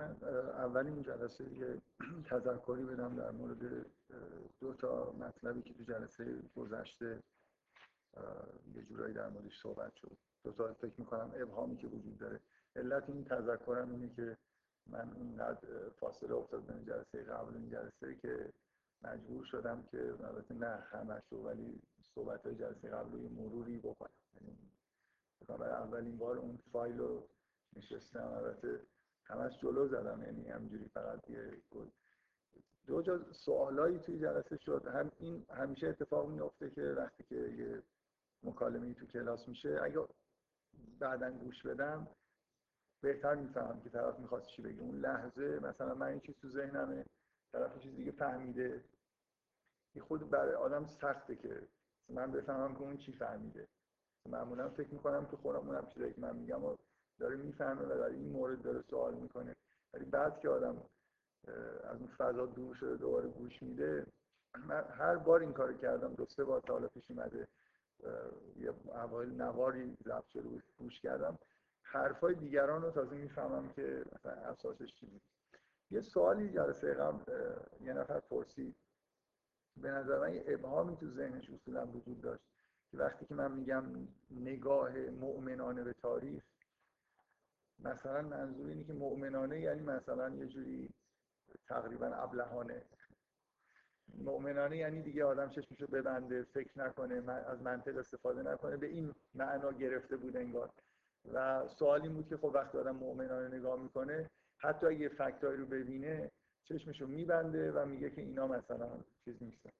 من اولین جلسه یه تذکری بدم در مورد دو تا مطلبی که تو جلسه گذشته یه جورایی در موردش صحبت شد. دو تا فکر می‌کنم ابهامی که وجود داره. علت این تذکرم اینه که من اینقدر فاصله افتاد بین جلسه قبل این جلسه که مجبور شدم که البته نه همش ولی صحبت های جلسه قبل رو یه مروری بکنم. یعنی برای اولین بار اون فایل رو نشستم. البته همش جلو زدم یعنی همجوری فقط یه دو جا سوالایی توی جلسه شد. هم این همیشه اتفاق میفته که وقتی که یه مکالمه تو کلاس میشه اگه بعدا گوش بدم بهتر می‌فهمم که طرف می‌خواست چی بگه. اون لحظه مثلا من این چیز تو ذهنمه طرف چیز دیگه فهمیده. این خود برای آدم سخته که من بفهمم که اون چی فهمیده. معمولا فکر می‌کنم که خودم اونم چیزایی که من میگم و داره می‌فهمه و در این مورد داره سوال می‌کنه. ولی بعد که آدم از اون فضا دور شده دوباره گوش میده من هر بار این کار کردم دو سه بار تا حالا پیش اومده یه اوایل نواری ضبط شده بود گوش کردم. حرفای دیگران رو تازه می‌فهمم که مثلا اساسش چی بود. یه سوالی جلسه قبل یه نفر پرسید. به نظر من یه ابهامی تو ذهنش اصولا وجود داشت که وقتی که من میگم نگاه مؤمنانه به تاریخ مثلا منظور اینه که مؤمنانه یعنی مثلا یه جوری تقریبا ابلهانه. مؤمنانه یعنی دیگه آدم چشمشو ببنده فکر نکنه از منطق استفاده نکنه. به این معنا گرفته بود انگار. و سوال این بود که خب وقتی آدم مؤمنانه نگاه می‌کنه حتی اگه فکتایی رو ببینه چشمشو میبنده و میگه که اینا مثلا چیز نیستن.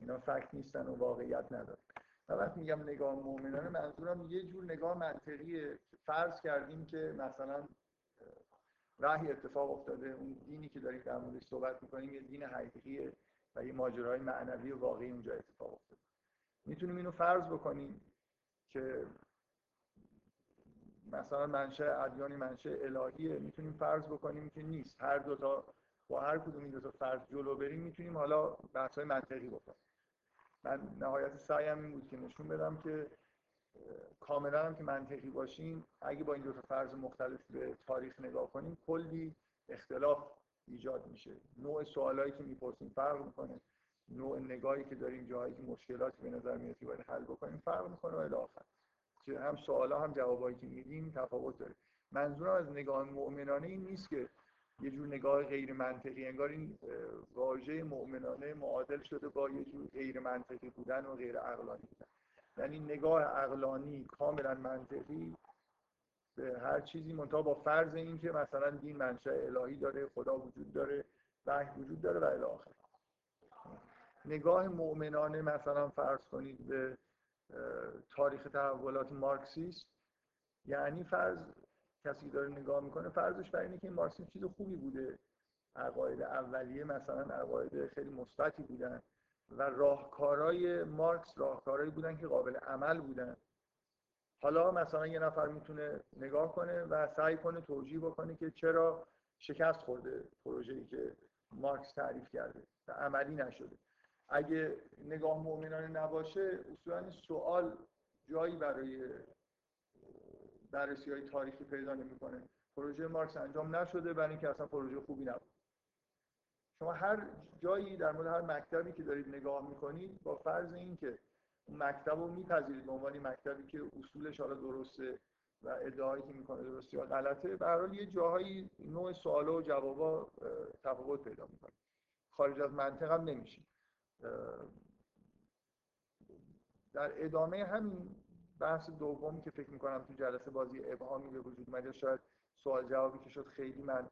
اینا فکت نیستن و واقعیت نداره. و وقتی میگم نگاه مؤمنانه منظورم یه جور نگاه منطقیه. فرض کردیم که مثلا وحی اتفاق افتاده اون دینی که داریم در موردش صحبت می‌کنیم یه دین حقیقیه و یه ماجرای معنوی و واقعی اونجا اتفاق افتاده. می‌تونیم اینو فرض بکنیم که مثلا منشه ادیانی منشه الهیه. می‌تونیم فرض بکنیم که نیست. هر دو تا با هر کدوم این دو تا فرض جلو بریم می‌تونیم حالا بحث های منطقی بکنیم. من نهایت سعیم این بود که نشون بدم که کاملا هم که منطقی باشیم اگه با این دو تا فرض مختلف به تاریخ نگاه کنیم کلی اختلاف ایجاد میشه. نوع سوالایی که می‌پرسیم فرق می‌کنه. نوع نگاهی که داریم جاهایی که مشکلاتی به نظر میاد که باید حل بکنیم فرق می‌کنه و آخر. که هم سوالا هم جوابایی که میدیم تفاوت داره. منظورم از نگاه مؤمنانه این نیست که یه جور نگاه غیر منطقی انگار این واژه مؤمنانه معادل شده با یه جور غیر منطقی بودن و غیر عقلانی بودن. یعنی نگاه عقلانی کاملا منطقی به هر چیزی منتها با فرض این که مثلا دین منشأ الهی داره خدا وجود داره وحی وجود داره و الی آخر. نگاه مؤمنانه مثلا فرض کنید به تاریخ تحولات مارکسیست یعنی فرض کسی داره نگاه می‌کنه فرضش بر اینه که این مارکسیسم چیز خوبی بوده. عقاید اولیه مثلا عقاید خیلی مثبتی بودن و راهکارهای مارکس راهکارهایی بودن که قابل عمل بودن. حالا مثلا یه نفر می‌تونه نگاه کنه و سعی کنه توجیه بکنه که چرا شکست خورده پروژه‌ای که مارکس تعریف کرده و عملی نشده. اگه نگاه مؤمنانه نباشه اصولا سوال جایی برای بررسی های تاریخی پیدا نمی‌کنه. پروژه مارکس انجام نشده برای اینکه اصلا پروژه خوبی نبود. شما هر جایی در مورد هر مکتبی که دارید نگاه می‌کنید با فرض اینکه مکتب رو میپذیرید به عنوان مکتبی که اصولش حالا درسته و ادعایی که می‌کنه درسته یا غلطه به هر یه جاهایی نوع سوالا و جوابا تفاوت پیدا می‌کنه. خارج از منطق هم نمیشه در ادامه همین بحث دومی که فکر می‌کنم تو جلسه بازی ابهامی به وجود اومد شاید سوال جوابی که شد خیلی من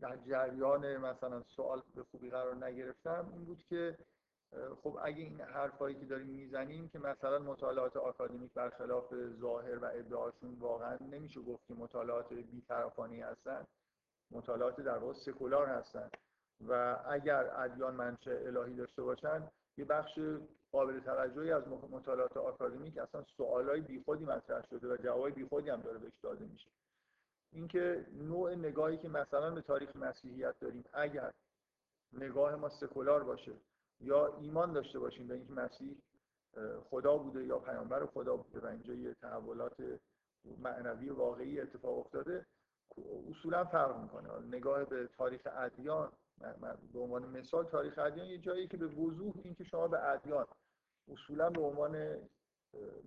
در جریان مثلا سوال به خوبی قرار نگرفتم این بود که خب اگه این حرفایی که داریم می‌زنیم که مثلا مطالعات آکادمیک برخلاف ظاهر و ادعاشون واقعا نمیشه گفت که مطالعات بیطرفانی هستن مطالعات در واقع سکولار هستن. و اگر ادیان منشه الهی داشته باشن یه بخش قابل توجهی از مطالعات آکادمیک اصلا سوالای بیخودی مطرح شده و جوابای بیخودی هم داره بهش داده میشه. اینکه نوع نگاهی که مثلا به تاریخ مسیحیت داریم اگر نگاه ما سکولار باشه یا ایمان داشته باشیم به اینکه مسیح خدا بوده یا پیامبر خدا بوده و اینجا یه تحولات معنوی واقعی اتفاق افتاده اصولا فرق می‌کنه. نگاه به تاریخ ادیان به عنوان مثال تاریخ ادیان یه جایی که به وضوح اینکه شما به ادیان اصولا به عنوان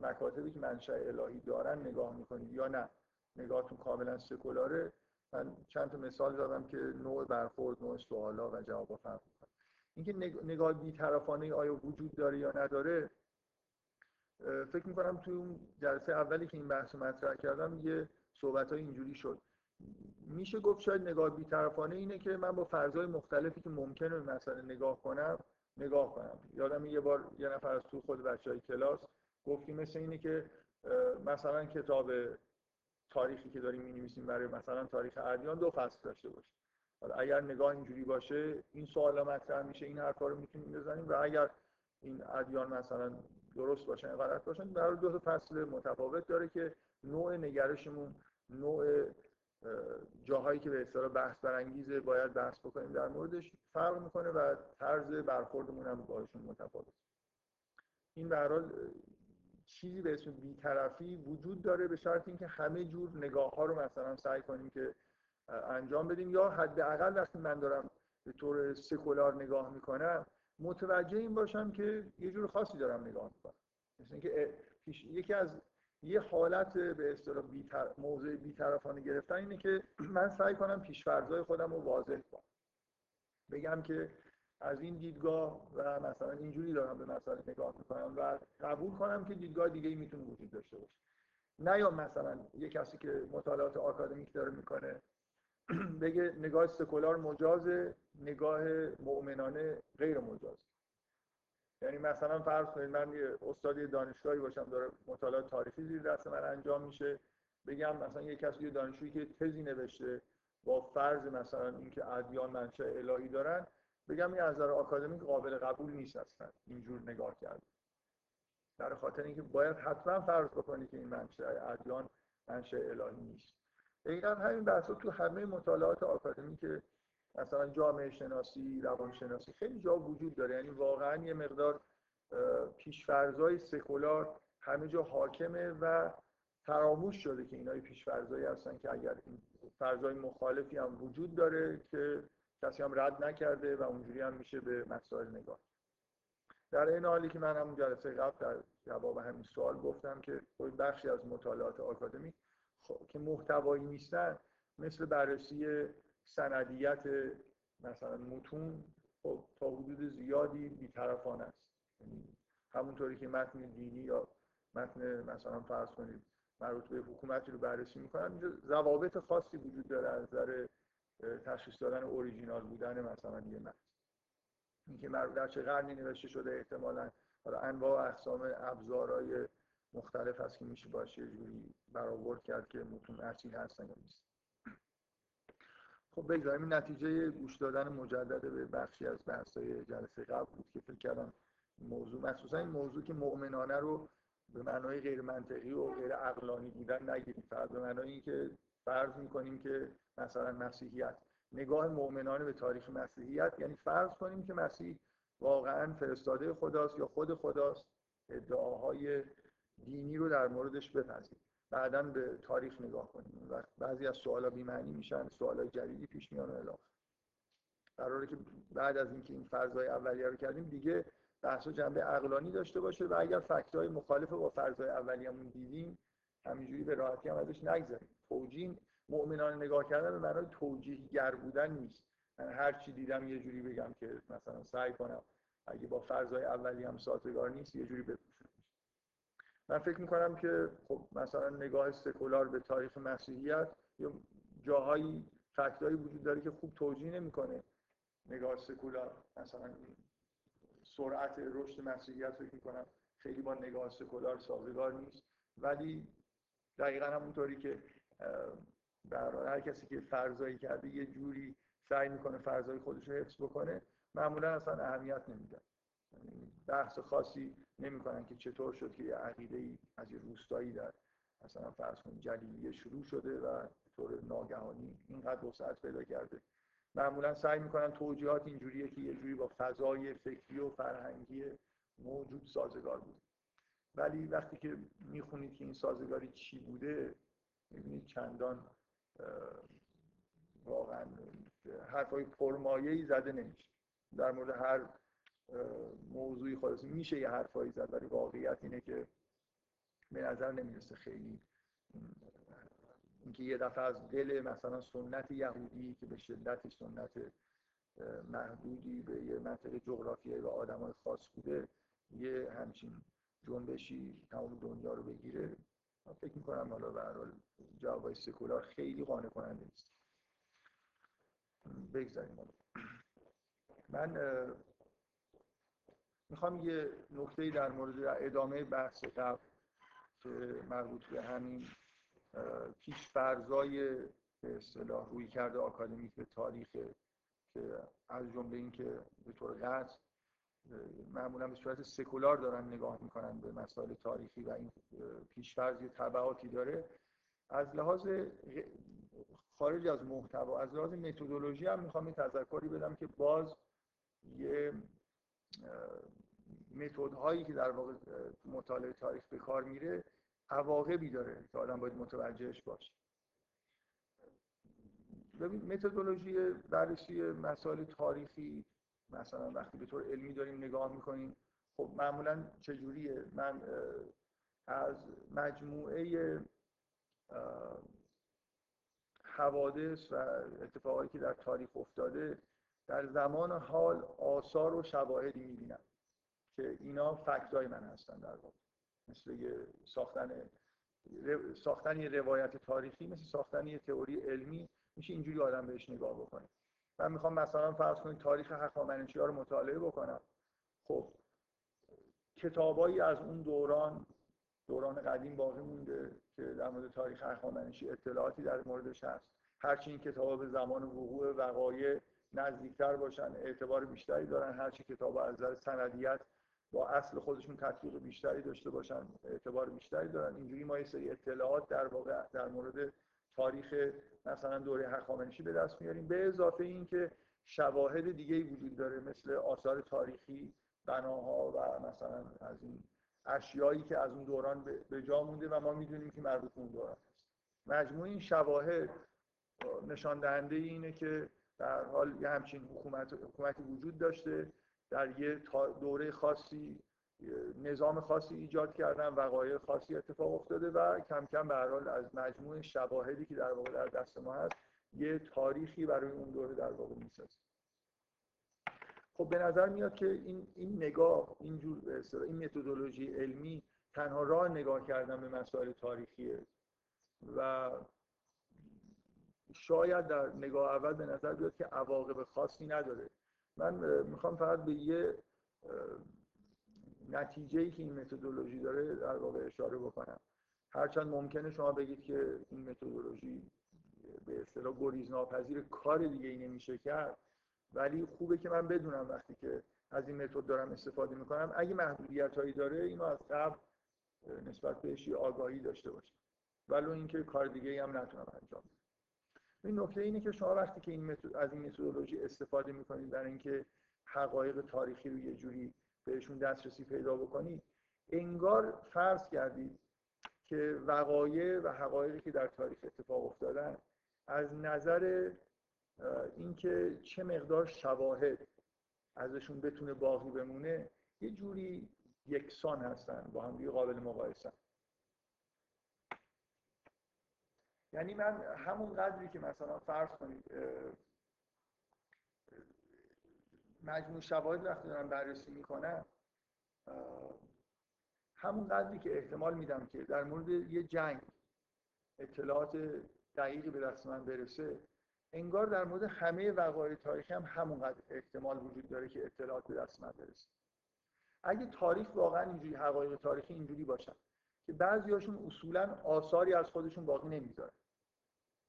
مکاتبی که منشأ الهی دارن نگاه می‌کنید یا نه. نگاهتون کاملا سکولاره. من چند تا مثال دادم که نوع برخورد نوع سوالا و جواب فرق می‌کنه اینکه نگاه بیطرفانه آیا وجود داره یا نداره فکر می‌کنم توی اون جلسه اولی که این بحث مطرح کردم یه صحبت های اینجوری شد. میشه گفت شاید نگاه بیطرفانه اینه که من با فرضای مختلفی که ممکنه مثلا نگاه کنم نگاه کنم. یادم یه بار یه نفر از تو خود بچه های کلاس گفتی مثل اینه که مثلا کتاب تاریخی که داریم می‌نویسیم برای مثلا تاریخ ادیان دو فصل داشته باشه. حالا اگر نگاه اینجوری باشه این سوال مطرح میشه این حرفا رو می‌تونیم بزنیم و اگر این ادیان مثلا درست باشن غلط باشن برای دو تا فصل متفاوت داره که نوع نگرشمون نوع جاهایی که به اصطلاح بحث برانگیزه باید بحث بکنیم در موردش فرق می‌کنه و طرز برخوردمون هم باشون متفاوت این به حال چیزی به اسم بیطرفی وجود داره به شرط اینکه همه جور نگاه ها رو مثلا سعی کنیم که انجام بدیم یا حداقل وقتی من دارم به طور سکولار نگاه می‌کنم متوجه این باشم که یه جور خاصی دارم نگاه می‌کنم. مثل اینکه یکی از یه حالت به اصطلاح بیتر... موضع بیطرفانه گرفتن اینه که من سعی کنم پیشفرضای خودم رو واضح کنم. بگم که از این دیدگاه و مثلا اینجوری دارم به مسئله نگاه می‌کنم و قبول کنم که دیدگاه دیگه می‌تونه وجود داشته باشه. نه یا مثلا یه کسی که مطالعات آکادمیک داره می‌کنه بگه نگاه سکولار مجازه نگاه مؤمنانه غیر مجاز یعنی مثلا فرض کنید من یه استادی دانشگاهی باشم داره مطالعات تاریخی زیر دست من انجام میشه بگم مثلا یه کسی یه دانشجویی که تزی نوشته با فرض مثلا اینکه ادیان منشأ الهی دارن بگم این از نظر آکادمیک قابل قبول نیست اصلا اینجور نگاه کرد در خاطر اینکه باید حتما فرض بکنی که این منشأ ادیان منشأ الهی نیست. دقیقا همین بحثا تو همه مطالعات آکادمیک مثلا جامعه شناسی روانشناسی خیلی جا وجود داره. یعنی واقعا یه مقدار پیشفرزای سکولار همه جا حاکمه و فراموش شده که اینای پیشفرزایی هستن که اگر این فرضای مخالفی هم وجود داره که کسی هم رد نکرده و اونجوری هم میشه به مسائل نگاه در این حالی که من هم جلسه قبل در جواب همین سوال گفتم که بخشی از مطالعات آکادمیک که محتوایی نیستن مثل بررسی سندیت مثلا متون خب تا حدود زیادی بیطرفانه است. یعنی همونطوری که متن دینی یا متن مثلا فرض کنید مربوط به حکومتی رو بررسی می‌کنن اینجا ضوابط خاصی وجود داره از نظر تشخیص دادن اوریجینال بودن مثلا یه متن. اینکه در چه قرنی نوشته شده احتمالا حالا انواع و اقسام ابزارهای مختلف هست که میشه باشه یه جوری برآورد کرد که متون اصیل هستن یا نیست. خب بگذاریم این نتیجه گوش دادن مجدد به بخشی از بحث‌های جلسه قبل بود که فکر کردم موضوع مخصوصا این موضوع که مؤمنانه رو به معنای غیر منطقی و غیر عقلانی بودن نگیریم. فقط به معنای اینکه فرض می‌کنیم که مثلا مسیحیت نگاه مؤمنانه به تاریخ مسیحیت یعنی فرض کنیم که مسیح واقعا فرستاده خداست یا خود خداست ادعاهای دینی رو در موردش بپذیریم. بعدا به تاریخ نگاه کنیم. و بعضی از سوالا بی‌معنی میشن سوالای جدیدی پیش میان و قراره که بعد از اینکه این فرضای اولیه رو کردیم دیگه بحث جنبه عقلانی داشته باشه و اگر فکت‌های مخالف با فرضای اولیه‌مون دیدیم همینجوری به راحتی هم ازش نگذاریم توجیه مؤمنان نگاه کردن به معنای توجیه گر بودن نیست. من هر چی دیدم یه جوری بگم که مثلا سعی کنم اگه با فرضای اولی هم سازگار نیست یه جوری بپوشم من فکر می‌کنم که خب مثلا نگاه سکولار به تاریخ مسیحیت یا جاهایی فکتایی وجود داره که خوب توجیه نمی‌کنه نگاه سکولار مثلا سرعت رشد مسیحیت فکر می‌کنم خیلی با نگاه سکولار سازگار نیست. ولی دقیقا همونطوری که در هر کسی که فرضایی کرده یه جوری سعی می‌کنه فرضای خودش رو حفظ بکنه معمولا اصلا اهمیت نمیدن یعنی بحث خاصی نمی‌کنن که چطور شد که یه عقیده ای از یه روستایی در مثلا فرض کنید جلیلیه شروع شده و طور ناگهانی اینقدر وسعت پیدا کرده. معمولا سعی می‌کنن توجیهات اینجوریه که یه جوری با فضای فکری و فرهنگی موجود سازگار بود ولی وقتی که می‌خونید که این سازگاری چی بوده می‌بینید چندان واقعا حرفای پرمایه‌ای زده نمیشه. در مورد هر موضوعی خالص. میشه یه حرفایی زد ولی واقعیت اینه که به نظر نمی‌رسه خیلی. اینکه یه دفعه از دل مثلا سنت یهودی که به شدت سنت محدودی به یه منطقه جغرافیایی و آدمای خاص بوده یه همچین جنبشی تمام دنیا رو بگیره. من فکر می‌کنم حالا به هر حال جوابای سکولار خیلی قانع کننده نیست. بگذاریم. من می‌خوام یه نکته در مورد ادامه بحث قبل که مربوط به همین پیشفرزای به اصطلاح روی کرده آکادمیک به تاریخ که از جمله اینکه به طور قطع معمولا به صورت سکولار دارن نگاه می‌کنن به مسائل تاریخی و این پیشفرض یه تبعاتی داره. از لحاظ خارج از محتوا از لحاظ متدولوژی هم می‌خوام این تذکری بدم که باز یه متد هایی که در واقع مطالعه تاریخ به کار میره عواقبی داره که آدم باید متوجهش باشه. ببین متدولوژی بررسی مسائل تاریخی مثلا وقتی به طور علمی داریم نگاه می‌کنیم خب معمولا چجوریه؟ من از مجموعه حوادث و اتفاقایی که در تاریخ افتاده در زمان حال آثار و شواهدی می‌بینم که اینا فکتای من هستن در واقع. مثل یه ساختن ساختن یه روایت تاریخی مثل ساختن یه تئوری علمی میشه اینجوری آدم بهش نگاه بکنه. من می‌خوام مثلا فرض کنید تاریخ هخامنشی ها رو مطالعه بکنم. خب کتابایی از اون دوران دوران قدیم باقی مونده که در مورد تاریخ هخامنشی اطلاعاتی در موردش هست. هرچی این کتاب به زمان وقوع وقایع نزدیکتر باشن اعتبار بیشتری دارن هرچی کتاب از نظر سندیت با اصل خودشون تطبیق بیشتری داشته باشن اعتبار بیشتری دارن. اینجوری ما یه سری اطلاعات در واقع در مورد تاریخ مثلا دوره هخامنشی به دست میاریم. به اضافه اینکه شواهد دیگه وجود داره مثل آثار تاریخی بناها و مثلا از این اشیایی که از اون دوران به جا مونده و ما می‌دونیم که مربوط به اون دوران است مجموع این شواهد نشان دهنده اینه که در حال یه همچین حکومت حکومتی وجود داشته در یه دوره خاصی نظام خاصی ایجاد کردن وقایع خاصی اتفاق افتاده و کم کم به حال از مجموع شواهدی که در واقع در دست ما هست یه تاریخی برای اون دوره در واقع می‌سازه خب به نظر میاد که این این نگاه اینجور این متدولوژی علمی تنها راه نگاه کردن به مسائل تاریخیه و شاید در نگاه اول به نظر بیاد که عواقب خاصی نداره. من می‌خوام فقط به یه نتیجه ای که این متدولوژی داره در واقع اشاره بکنم. هرچند ممکنه شما بگید که این متدولوژی به اصطلاح گریز ناپذیر کار دیگه ای نمیشه کرد ولی خوبه که من بدونم وقتی که از این متد دارم استفاده می‌کنم. اگه محدودیت هایی داره اینو از قبل نسبت بهش آگاهی داشته باشم. ولو اینکه کار دیگه هم نتونم انجام بدم. این نکته اینه که شما وقتی که این از این متدولوژی استفاده می‌کنید برای اینکه حقایق تاریخی رو یه جوری بهشون دسترسی پیدا بکنید انگار فرض کردید که وقایع و حقایقی که در تاریخ اتفاق افتادن از نظر اینکه چه مقدار شواهد ازشون بتونه باقی بمونه یه جوری یکسان هستن با هم قابل مقایسه یعنی من همون قدری که مثلا فرض کنید مجموع شواهد وقتی دارم بررسی می‌کنم همون قدری که احتمال میدم که در مورد یه جنگ اطلاعات دقیقی به دست من برسه انگار در مورد همه وقایع تاریخی هم همونقدر احتمال وجود داره که اطلاعات به دست من برسه. اگه تاریخ واقعا اینجوری حقایق تاریخی اینجوری باشن که بعضیاشون اصولا آثاری از خودشون باقی نمی‌ذارن.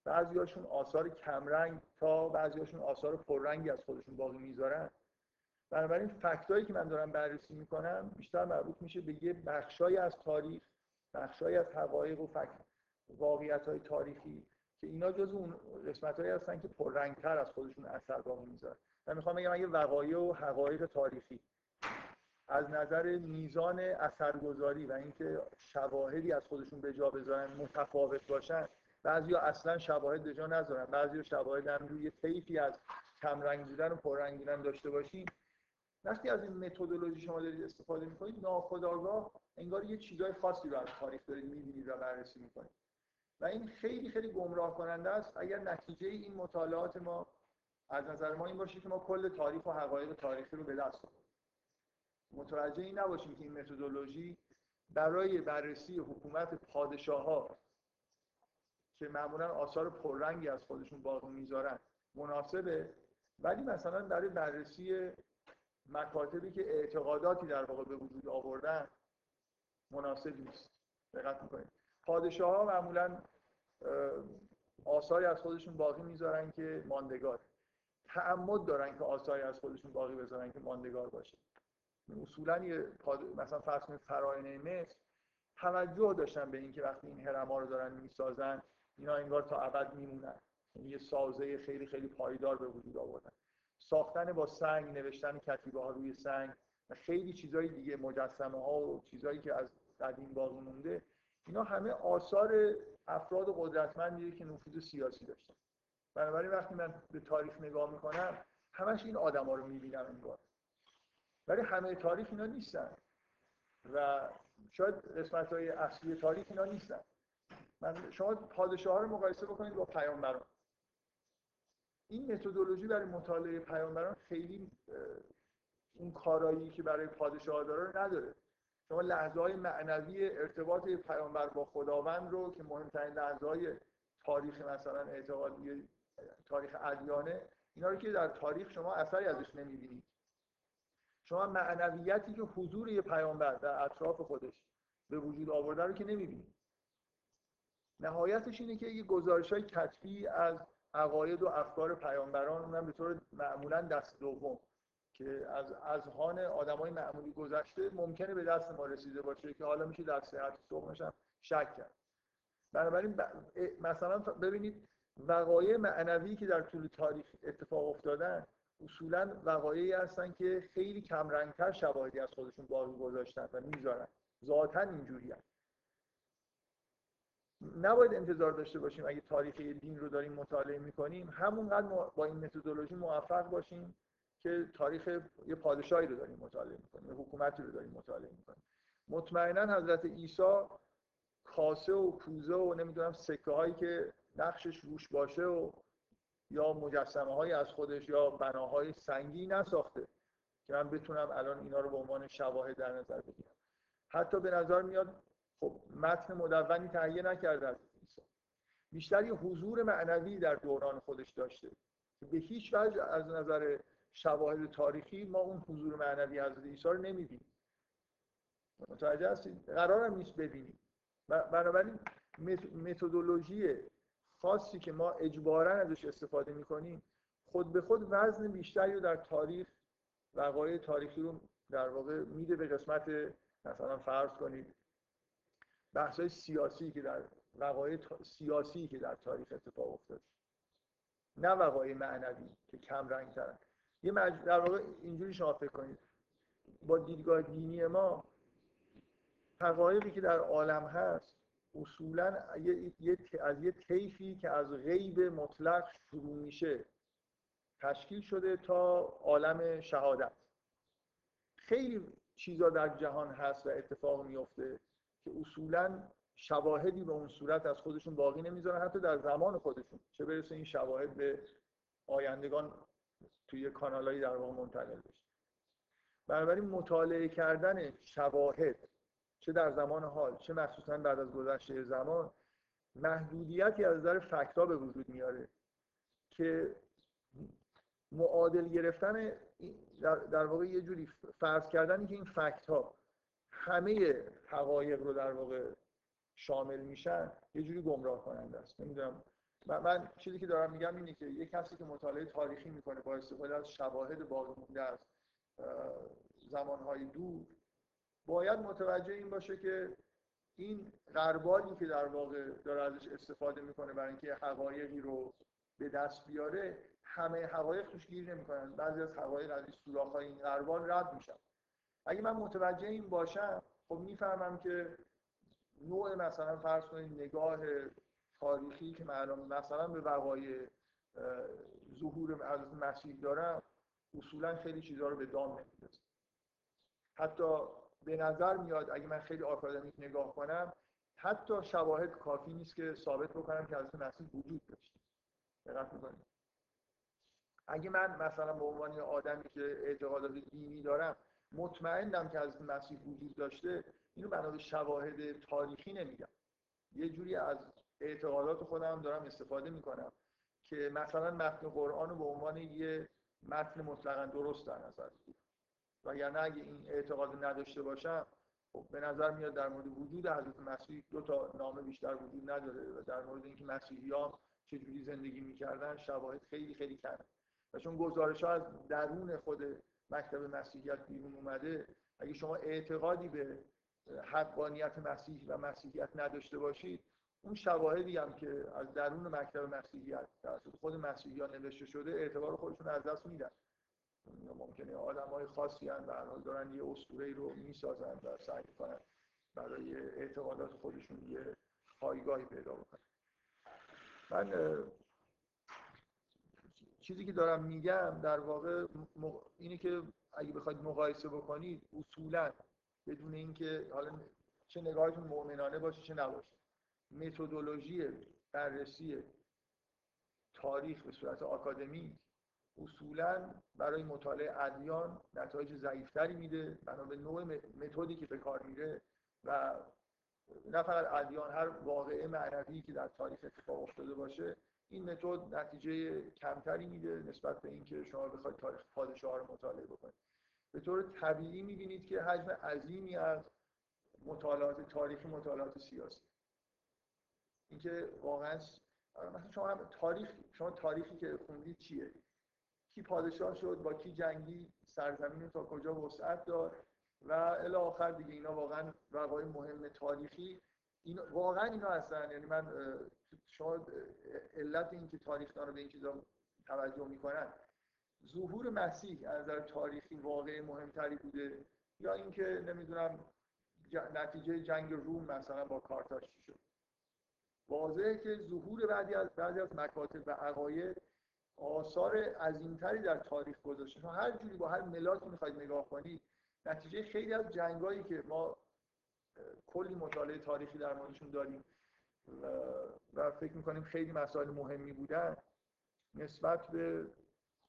بعضیاشون آثار کمرنگ تا بعضیاشون آثار پررنگی از خودشون باقی می‌ذارن. بنابراین فکتایی که من دارم بررسی می‌کنم بیشتر مربوط میشه به یه بخشای از تاریخ بخشای از حقایق و فکت واقعیت های تاریخی که اینا جز اون قسمت هایی هستن که پررنگتر از خودشون اثر باقی می‌ذارن. من می‌خوام بگم اگه وقایع و حقایق تاریخی. از نظر میزان اثرگذاری و اینکه شواهدی از خودشون به جا بذارن متفاوت باشن بعضیا اصلا شواهد به جا نذارن. بعضیا شواهد هم روی طیفی از کمرنگ بودن و پررنگ بودن داشته باشیم وقتی از این متدولوژی شما دارید استفاده می‌کنید ناخودآگاه انگار یه چیزای خاصی رو از تاریخ دارید می‌بینید و بررسی می‌کنید. و این خیلی خیلی گمراه کننده است. اگر نتیجه این مطالعات ما از نظر ما این باشه که ما کل تاریخ و حقایق تاریخی رو به دست آوریم متوجه این نباشیم که این متدولوژی برای بررسی حکومت پادشاه ها که معمولا آثار پررنگی از خودشون باقی می‌ذارن. مناسبه. ولی مثلا برای بررسی مکاتبی که اعتقاداتی در واقع به وجود آوردن مناسب نیست. دقت می‌کنید. پادشاه ها معمولا آثاری از خودشون باقی می‌ذارن که ماندگار. تعمد دارن که آثاری از خودشون باقی بذارن که ماندگار باشه. اصولا یه مثلا فرض کنید فراینه مصر توجه داشتن به اینکه وقتی این هرما رو دارن می‌سازن اینا انگار تا ابد میمونن. یعنی یه سازه خیلی خیلی پایدار به وجود آوردن. ساختن با سنگ نوشتن کتیبه ها روی سنگ و خیلی چیزهای دیگه مجسمه ها و چیزهایی که از قدیم باقی مونده اینا همه آثار افراد قدرتمندیه که نفوذ سیاسی داشتن. بنابراین وقتی من به تاریخ نگاه می‌کنم همش این آدما رو می‌بینم انگار. ولی همه تاریخ اینا نیستن. و شاید قسمت های اصلی تاریخ اینا نیستن. من شما پادشاه رو مقایسه بکنید با پیامبران. این متدولوژی برای مطالعه پیامبران خیلی اون کارایی که برای پادشاه داره نداره. شما لحظه های معنوی ارتباط پیامبر با خداوند رو که مهمترین لحظه های تاریخ مثلا اعتقادی تاریخ ادیانه اینا رو که در تاریخ شما اثری ازش نمی‌بینید. شما معنویتی که حضور یه پیامبر در اطراف خودش به وجود آورده رو که نمی‌بینید. نهایتش اینه که یه گزارش های کتبی از عقاید و افکار پیامبران اونم به طور معمولا دست دوم که از اذهان آدمای معمولی گذشته ممکنه به دست ما رسیده باشه که حالا میشه در صحت صبحش هم شک کرد بنابراین مثلا ببینید وقایع معنوی که در طول تاریخ اتفاق افتادن اصولا وقایعی هستن که خیلی کمرنگتر شواهدی از خودشون باقی گذاشتن و می‌ذارن ذاتا اینجوری هست. نباید انتظار داشته باشیم اگه تاریخ دین رو داریم مطالعه می‌کنیم همونقدر با این متدولوژی موفق باشیم که تاریخ یه پادشاهی رو داریم مطالعه می‌کنیم یه حکومتی رو داریم مطالعه می‌کنیم. مطمئنا حضرت عیسی کاسه و کوزه و نمی‌دونم سکه هایی که نقشش روش باشه و یا مجسمه های از خودش یا بناهای سنگی نساخته که من بتونم الان اینا رو به عنوان شواهد در نظر بگیرم. حتی به نظر میاد خب متن مدونی تهیه نکرده از بیشتر یه حضور معنوی در دوران خودش داشته. به هیچ وجه از نظر شواهد تاریخی ما اون حضور معنوی حضرت عیسی رو نمی‌بینیم. متوجه هستید؟ قرار نیست ببینیم. بنابراین متدولوژی خاصی که ما اجبارا ازش استفاده می‌کنیم خود به خود وزن بیشتری رو در تاریخ وقایع تاریخی رو در واقع میده به قسمت مثلا فرض کنید بحث های سیاسی که در وقایع سیاسی که در تاریخ اتفاق افتاد. نه وقایع معنوی که کم رنگ ترن. یه مج... در واقع اینجوری شما فکر کنید. با دیدگاه دینی ما حقایقی که در عالم هست اصولا از یه طیفی که از غیب مطلق شروع میشه تشکیل شده تا عالم شهادت. خیلی چیزا در جهان هست و اتفاق میفته که اصولا شواهدی به اون صورت از خودشون باقی نمی‌ذارن حتی در زمان خودشون. چه برسه این شواهد به آیندگان توی کانالایی در واقع منتقل بشه. بنابراین مطالعه کردن شواهد چه در زمان حال چه مخصوصا بعد از گذشته زمان محدودیتی از نظر فکتا به وجود میاره که معادل گرفتن در واقع یه جوری فرض کردن که این فکت ها همه حقایق رو در واقع شامل میشن یه جوری گمراه کننده است. نمی‌دونم. من چیزی که دارم میگم اینه که یه کسی که مطالعه تاریخی می‌کنه با استفاده از شواهد باقی مونده از زمانهای دور باید متوجه این باشه که این غربالی که در واقع داره ازش استفاده می‌کنه برای اینکه حقایقی رو به دست بیاره همه حقایق توش گیر نمی‌کنن. بعضی از حقایق از سوراخ‌های این غربال رد میشن. اگه من متوجه این باشم خب می‌فهمم که نوع مثلا فرض کنید نگاه تاریخی که من مثلا به وقایع ظهور از مسیح دارم اصولا خیلی چیزها رو به دام نمیدازم حتی به نظر میاد اگه من خیلی آکادمیک نگاه کنم حتی شواهد کافی نیست که ثابت بکنم که حضرت مسیح وجود داشته دقت می‌کنید؟ اگه من مثلا به عنوان آدمی که اعتقادات دینی دارم مطمئنم که حضرت مسیح وجود داشته اینو بنا به شواهد تاریخی نمیگم. یه جوری از اعتقادات خودم دارم استفاده می‌کنم که مثلا متن قرآن رو به عنوان یه متن مطلقا درست در نظر بگیرم. و یعنی اگه این اعتقاد نداشته باشم خب به نظر میاد در مورد وجود حضرت مسیح دو تا نامه بیشتر وجود نداره و در مورد اینکه مسیحیان چجوری زندگی می‌کردن شواهد خیلی خیلی کم و چون گزارش ها از درون خود مکتب مسیحیت بیرون اومده. اگه شما اعتقادی به حقانیت مسیح و مسیحیت نداشته باشید اون شواهدی هم که از درون مکتب مسیحیت توسط خود مسیحیان نوشته شده اعتبار خودشون از دست میدن. ممکنه آدم های خاصی هم حال دارن یه اسطوره رو می‌سازن و سعی کنن برای اعتقادات خودشون یه پایگاهی پیدا بکنن. من چیزی که دارم میگم در واقع اینه که اگه بخواید مقایسه بکنید اصولا بدون اینکه حالا چه نگاهتون مؤمنانه باشه چه نباشه متدولوژی بررسی تاریخ به صورت آکادمی اصولا برای مطالعه ادیان نتایج ضعیفتری میده. بنا به نوع متدی که به کار میره و نه فقط ادیان هر واقعه معنوی که در تاریخ اتفاق افتاده باشه این متد نتیجه کمتری میده نسبت به اینکه شما بخواید تاریخ پادشاه رو مطالعه بکنید. به طور طبیعی می‌بینید که حجم عظیمی از مطالعات تاریخی مطالعات سیاسی. اینکه واقعا مثلا شما تاریخ شما تاریخی که خوندید چیه؟ کی پادشاه شد با کی جنگی سرزمین تا کجا وسعت داد؟ و الی آخر دیگه اینا واقعا وقایع مهم تاریخی این واقعا اینا هستن. یعنی من شما علت این که رو به این چیزا توجه می‌کنن ظهور مسیح از نظر تاریخی واقع مهمتری بوده. یا اینکه نمی‌دونم نتیجه جنگ روم مثلا با کارتاش شد. واضحه که ظهور بعضی از بعضی از مکاتب و عقاید آثار عظیمتری در تاریخ گذاشته. شما هر جوری با هر ملاکی می‌خواید نگاه کنید نتیجه خیلی از جنگایی که ما کلی مطالعه تاریخی در موردشون داریم و فکر می‌کنیم خیلی مسائل مهمی بودن. نسبت به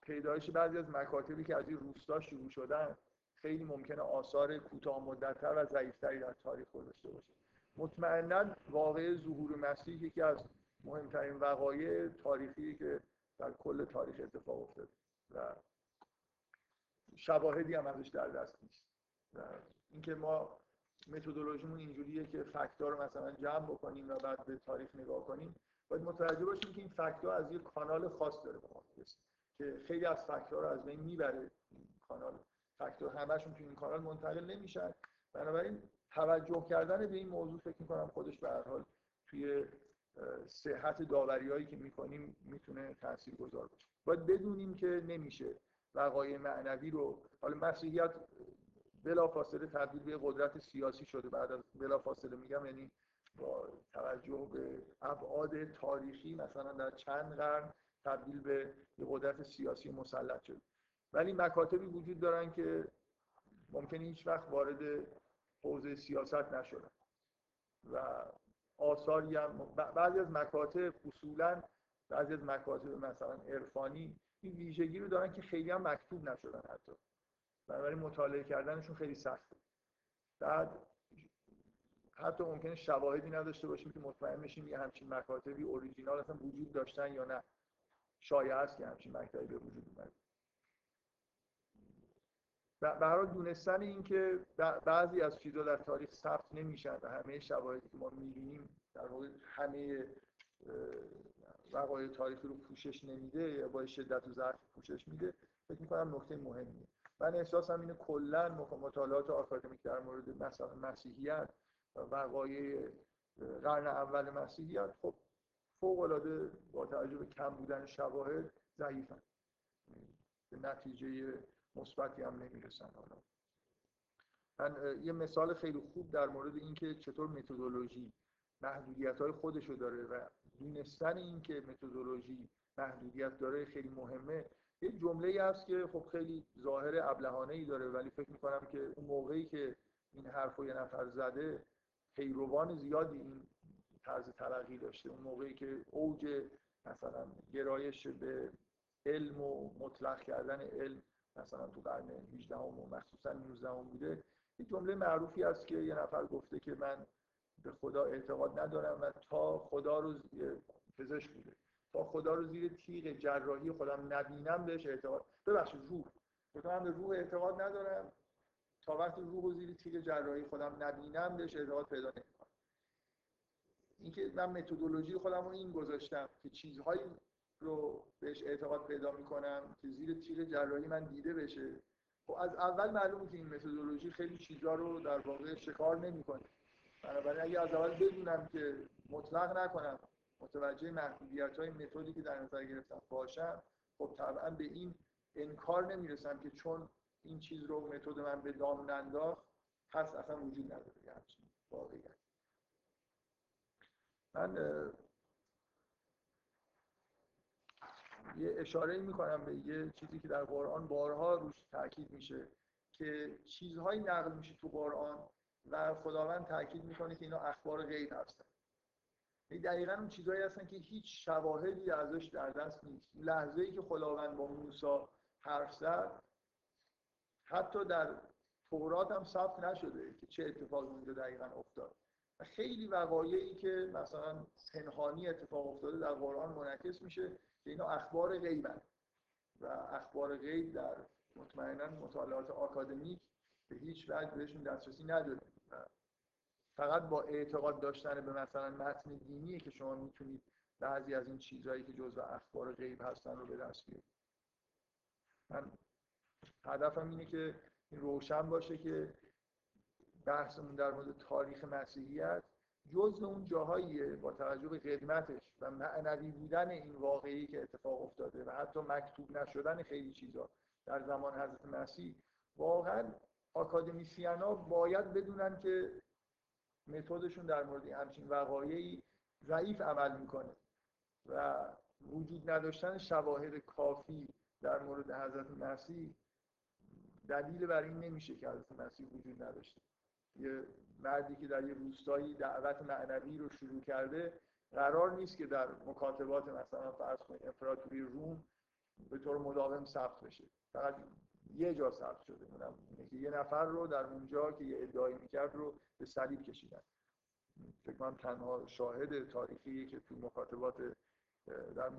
پیدایش بعضی از مکاتبی که از این روستا شروع شدن خیلی ممکنه آثار کوتاه مدتتر و ضعیفتری در تاریخ گذاشته باشه. مطمئنا واقع ظهور مسیح یکی از مهمترین وقایع تاریخی که در کل تاریخ اتفاق افتاده و شواهدی هم ازش در دست نیست. اینکه ما متدولوژیمون اینجوریه که فکت‌ها رو مثلا جمع بکنیم و بعد به تاریخ نگاه کنیم. باید متوجه باشیم که این فکت‌ها از یک کانال خاص داره به که خیلی از فکت‌ها رو از بین می‌بره کانال. فکت‌ها همشون تو این کانال منتقل نمیشن. بنابراین توجه کردن به این موضوع فکر می‌کنم خودش به هر حال توی صحت داوریایی که می‌کنیم می‌تونه تاثیر گذار باشه. باید بدونیم که نمیشه وقایع معنوی رو حالا مسیحیت بلافاصله تبدیل به قدرت سیاسی شده. بعد از بلافاصله میگم یعنی با توجه به ابعاد تاریخی مثلا در چند قرن تبدیل به قدرت سیاسی مسلط شده. ولی مکاتبی وجود دارن که ممکنه هیچ وقت وارد حوزه سیاست نشدن. و آثاری هم بعضی از مکاتب اصولا بعضی از مکاتب مثلا عرفانی این ویژگی رو دارن که خیلی هم مکتوب نشدن حتی. بنابراین مطالعه کردنشون خیلی سخته بعد حتی ممکنه شواهدی نداشته باشیم که مطمئن بشیم یه همچین مکاتبی اوریجینال اصلا وجود داشتن یا نه. شایع است که همچین مکتبی به وجود اومده برای دونستن این که بعضی از چیزها در تاریخ ثبت نمیشن و همه شواهدی که ما می‌بینیم در واقع همه وقایع تاریخی رو پوشش نمیده یا با شدت و ضعف پوشش میده فکر می‌کنم نکته مهمیه. من احساسم اینه کلا مطالعات آکادمیک در مورد مثلا مسیحیت و وقایع قرن اول مسیحیت خب فوق العاده با توجه به کم بودن شواهد ضعیفن. به نتیجه مثبتی هم نمی‌رسن حالا. من یه مثال خیلی خوب در مورد اینکه چطور متدولوژی محدودیت های خودشو داره و دونستن این که متدولوژی محدودیت داره خیلی مهمه. یه جمله ای هست که خب خیلی ظاهر ابلهانه ای داره ولی فکر می‌کنم که اون موقعی که این حرف رو یه نفر زده پیروان زیادی این طرز تلقی داشته. اون موقعی که اوج مثلا گرایش به علم و مطلق کردن علم مثلا تو قرن 18 و مخصوصا 19 بوده. یه جمله معروفی است که یه نفر گفته که من به خدا اعتقاد ندارم و تا خدا رو پزشک بوده. تا خدا رو زیر تیغ جراحی خودم نبینم بهش اعتقاد. ببخشید روح. من به روح اعتقاد ندارم. تا وقتی روح رو زیر تیغ جراحی خودم نبینم بهش اعتقاد پیدا نمی‌کنم. اینکه من متدولوژی خودم رو این گذاشتم که چیزهایی رو بهش اعتقاد پیدا می‌کنم که زیر تیغ جراحی من دیده بشه. خب از اول معلومه که این متدولوژی خیلی چیزها رو در واقع شکار نمی‌کنه. بنابراین اگه از اول بدونم که مطلق نکنم متوجه محدودیت های متدی که در نظر گرفتم باشم خب طبعا به این انکار نمی‌رسم که چون این چیز رو متد من به دام ننداخت پس اصلا وجود نداره یه واقعیت من یه اشاره می‌کنم به یه چیزی که در قرآن بارها روش تاکید میشه که چیزهایی نقل میشه تو قرآن و خداوند تاکید می‌کنه که اینا اخبار غیب هستن. دقیقا اون چیزهایی هستن که هیچ شواهدی ازش در دست نیست. لحظه ای که خداوند با موسی حرف زد حتی در تورات هم ثبت نشده که چه اتفاقی اونجا دقیقا افتاد. خیلی وقایعی که مثلا پنهانی اتفاق افتاده در قرآن منعکس میشه که اینا اخبار غیبن. و اخبار غیب در مطمئنا مطالعات آکادمیک به هیچ وجه بهشون دسترسی نداریم فقط با اعتقاد داشتن به مثلا متن دینیه که شما می‌تونید بعضی از این چیزهایی که جزو اخبار غیب هستن رو به دست بیارید. من هدفم اینه که این روشن باشه که بحثمون در مورد تاریخ مسیحیت جزء اون جاهاییه با توجه به قدمتش و معنوی بودن این واقعی که اتفاق افتاده و حتی مکتوب نشدن خیلی چیزا در زمان حضرت مسیح. واقعا آکادمیسیان ها باید بدونن که متدشون در مورد همچین وقایعی ضعیف عمل می‌کنه و وجود نداشتن شواهد کافی در مورد حضرت مسیح دلیل بر این نمیشه که حضرت مسیح وجود نداشته. یه مردی که در یه روستایی دعوت معنوی رو شروع کرده قرار نیست که در مکاتبات مثلا فرض کنید امپراتوری روم به طور مداوم ثبت بشه. فقط یه جا ثبت شده اونم که یه نفر رو در اونجا که یه ادعایی می‌کرد رو به صلیب کشیدن. فکر کنم تنها شاهد تاریخی که تو مکاتبات در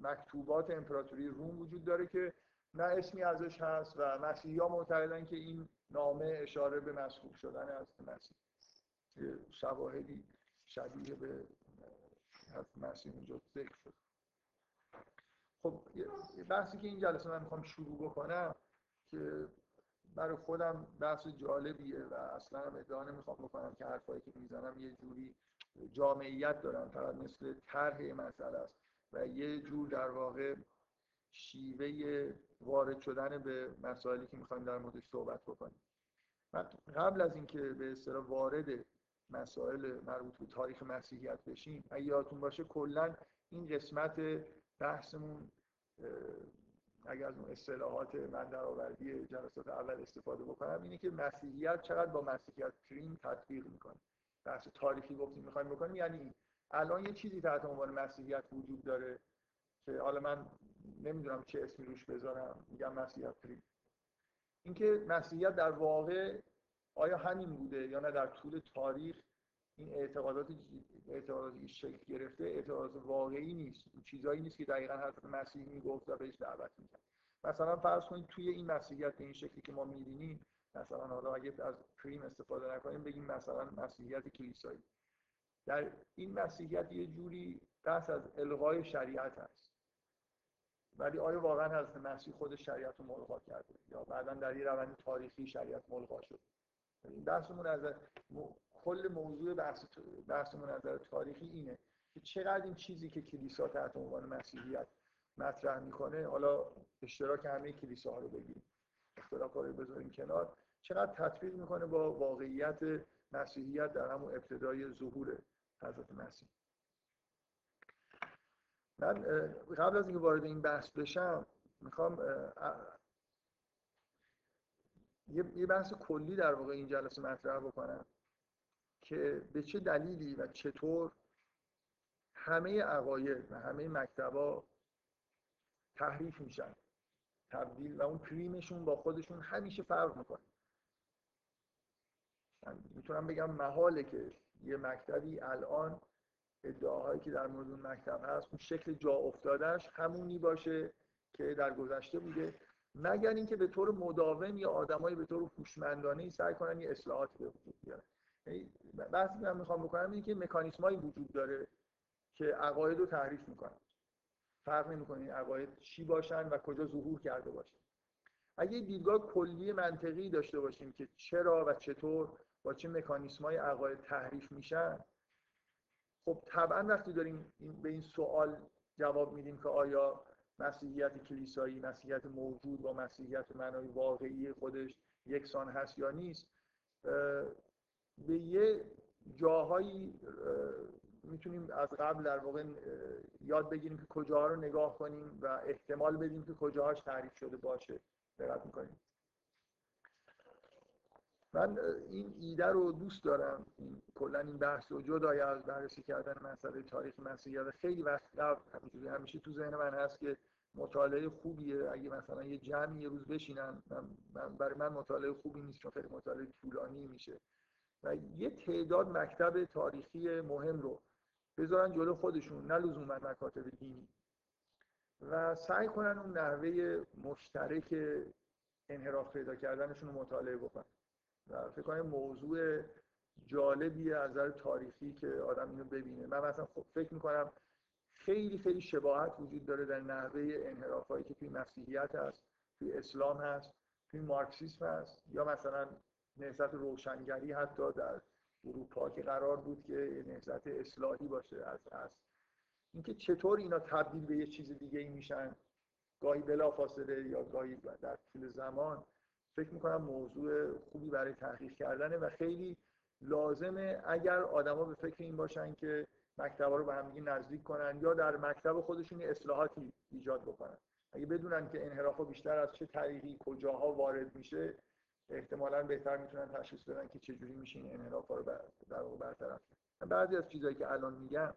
مکتوبات امپراتوری روم وجود داره که نه اسمی ازش هست و مسیحی ها معتقدن که این نامه اشاره به مسخوب شدن از مسیح. شواهدی شبیه به مسیح اونجا ذکر شد. خب بحثی که این جلسه من می‌خوام شروع بکنم که برای خودم بحث جالبیه و اصلا هم ادعا نمی‌خوام بکنم که حرفایی که می‌زنم یه جوری جامعیت دارن فقط مثل طرح مسئله است و یه جور در واقع شیوه وارد شدن به مسائلی که می‌خوایم در موردش صحبت بکنیم. قبل از اینکه به اصطلاح وارد مسائل مربوط به تاریخ مسیحیت بشیم اگه یادتون باشه کلا این قسمت بحثمون اگر از اون اصطلاحات من در آوردی جلسات اول استفاده بکنم اینه که مسیحیت چقدر با مسیحیت پریم تطبیق می‌کنه. بحث تاریخی گفتیم می‌خوایم بکنیم. یعنی الان یه چیزی تحت عنوان مسیحیت وجود داره که حالا من نمی‌دونم چه اسمی روش بذارم میگم مسیحیت پریم اینکه مسیحیت در واقع آیا همین بوده یا نه در طول تاریخ این اعتقادات اعتقاداتی شکل گرفته اعتقادات واقعی نیست. چیزایی نیست که دقیقا حضرت مسیح می‌گفت و بهش دعوت می‌کرد. مثلا فرض کنید توی این مسیحیت به این شکلی که ما می‌بینیم مثلا حالا اگه از پریم استفاده نکنیم بگیم مثلا مسیحیت کلیسایی. در این مسیحیت یه جوری بحث از الغای شریعت هست. ولی آیا واقعا حضرت مسیح خود شریعت رو ملغا کرده؟ یا بعدا در یه روند تاریخی شریعت ملغا شد این بحثمون از کل موضوع بحث بحثمون نظر تاریخی اینه که چقدر این چیزی که کلیسا تحت عنوان مسیحیت مطرح می‌کنه حالا اشتراک همه کلیساها رو بگیریم اختلاف رو بذاریم کنار چقدر تطبیق می‌کنه با واقعیت مسیحیت در همون ابتدای ظهور حضرت مسیح. من قبل از اینکه وارد این بحث بشم می‌خوام یه بحث کلی در واقع این جلسه مطرح بکنم که به چه دلیلی و چطور همه عقاید و همه مکتبا تحریف میشن. تبدیل و اون کریمشون با خودشون همیشه فرق می‌کنه. من می‌تونم بگم محاله که یه مکتبی الان ادعاهایی که در مورد اون مکتب هست اون شکل جا افتادهش همونی باشه که در گذشته بوده. مگر اینکه به طور مداوم یا آدمایی به طور هوشمندانه سعی کنن یه اصلاحات به وجود بیارن. یعنی بحثی من می‌خوام بکنم اینه که مکانیسمایی وجود داره که عقاید رو تعریف می‌کنن. فرق نمی‌کنه این عقاید چی باشن و کجا ظهور کرده باشن. اگه دیدگاه کلی منطقی داشته باشیم که چرا و چطور با چه مکانیسمای عقاید تحریف میشن خب طبعا وقتی داریم به این سوال جواب میدیم که آیا مسیحیت کلیسایی مسیحیت موجود با مسیحیت معنای واقعی خودش یکسان هست یا نیست به یه جاهایی می‌تونیم از قبل در واقع یاد بگیریم که کجاها رو نگاه کنیم و احتمال بدیم که کجاهاش تعریف شده باشه. دقت می‌کنیم. من این ایده رو دوست دارم. کلا این بحث رو جدای از بررسی کردن مسئله تاریخ مسیحیت خیلی وقت قبل همیشه تو ذهن من هست که مطالعه خوبیه. اگه مثلا یه جمعی یه روز بشینن من برای من مطالعه خوبی نیست چون خیلی مطالعه طولانی میشه. و یه تعداد مکتب تاریخی مهم رو بذارن جلو خودشون نه لزوما مکاتب دینی. و سعی کنن اون نحوه مشترک انحراف پیدا کردنشون رو مطالعه بکنن. و فکر کنم موضوع جالبیه از نظر تاریخی که آدم اینو ببینه. من مثلا خب فکر می‌کنم خیلی خیلی شباهت وجود داره در نحوه انحرافایی که توی مسیحیت هست توی اسلام هست توی مارکسیسم هست یا مثلا نهضت روشنگری حتی در اروپا که قرار بود که نهضت اصلاحی باشه از از. اینکه چطور اینا تبدیل به یه چیز دیگه ای میشن گاهی بلا فاصله یا گاهی در طول زمان. فکر می‌کنم موضوع خوبی برای تحقیق کردنه و خیلی لازمه اگر آدما به فکر این باشن که مکتبا رو به هم نزدیک کنن یا در مکتب خودشون اصلاحاتی ایجاد بکنن. اگه بدونن که انحراف بیشتر از چه طریقی کجاها وارد میشه احتمالا بهتر می‌تونن تشخیص بدن که چجوری میشه این انحراف رو در واقع برطرف بعضی از چیزهایی که الان میگم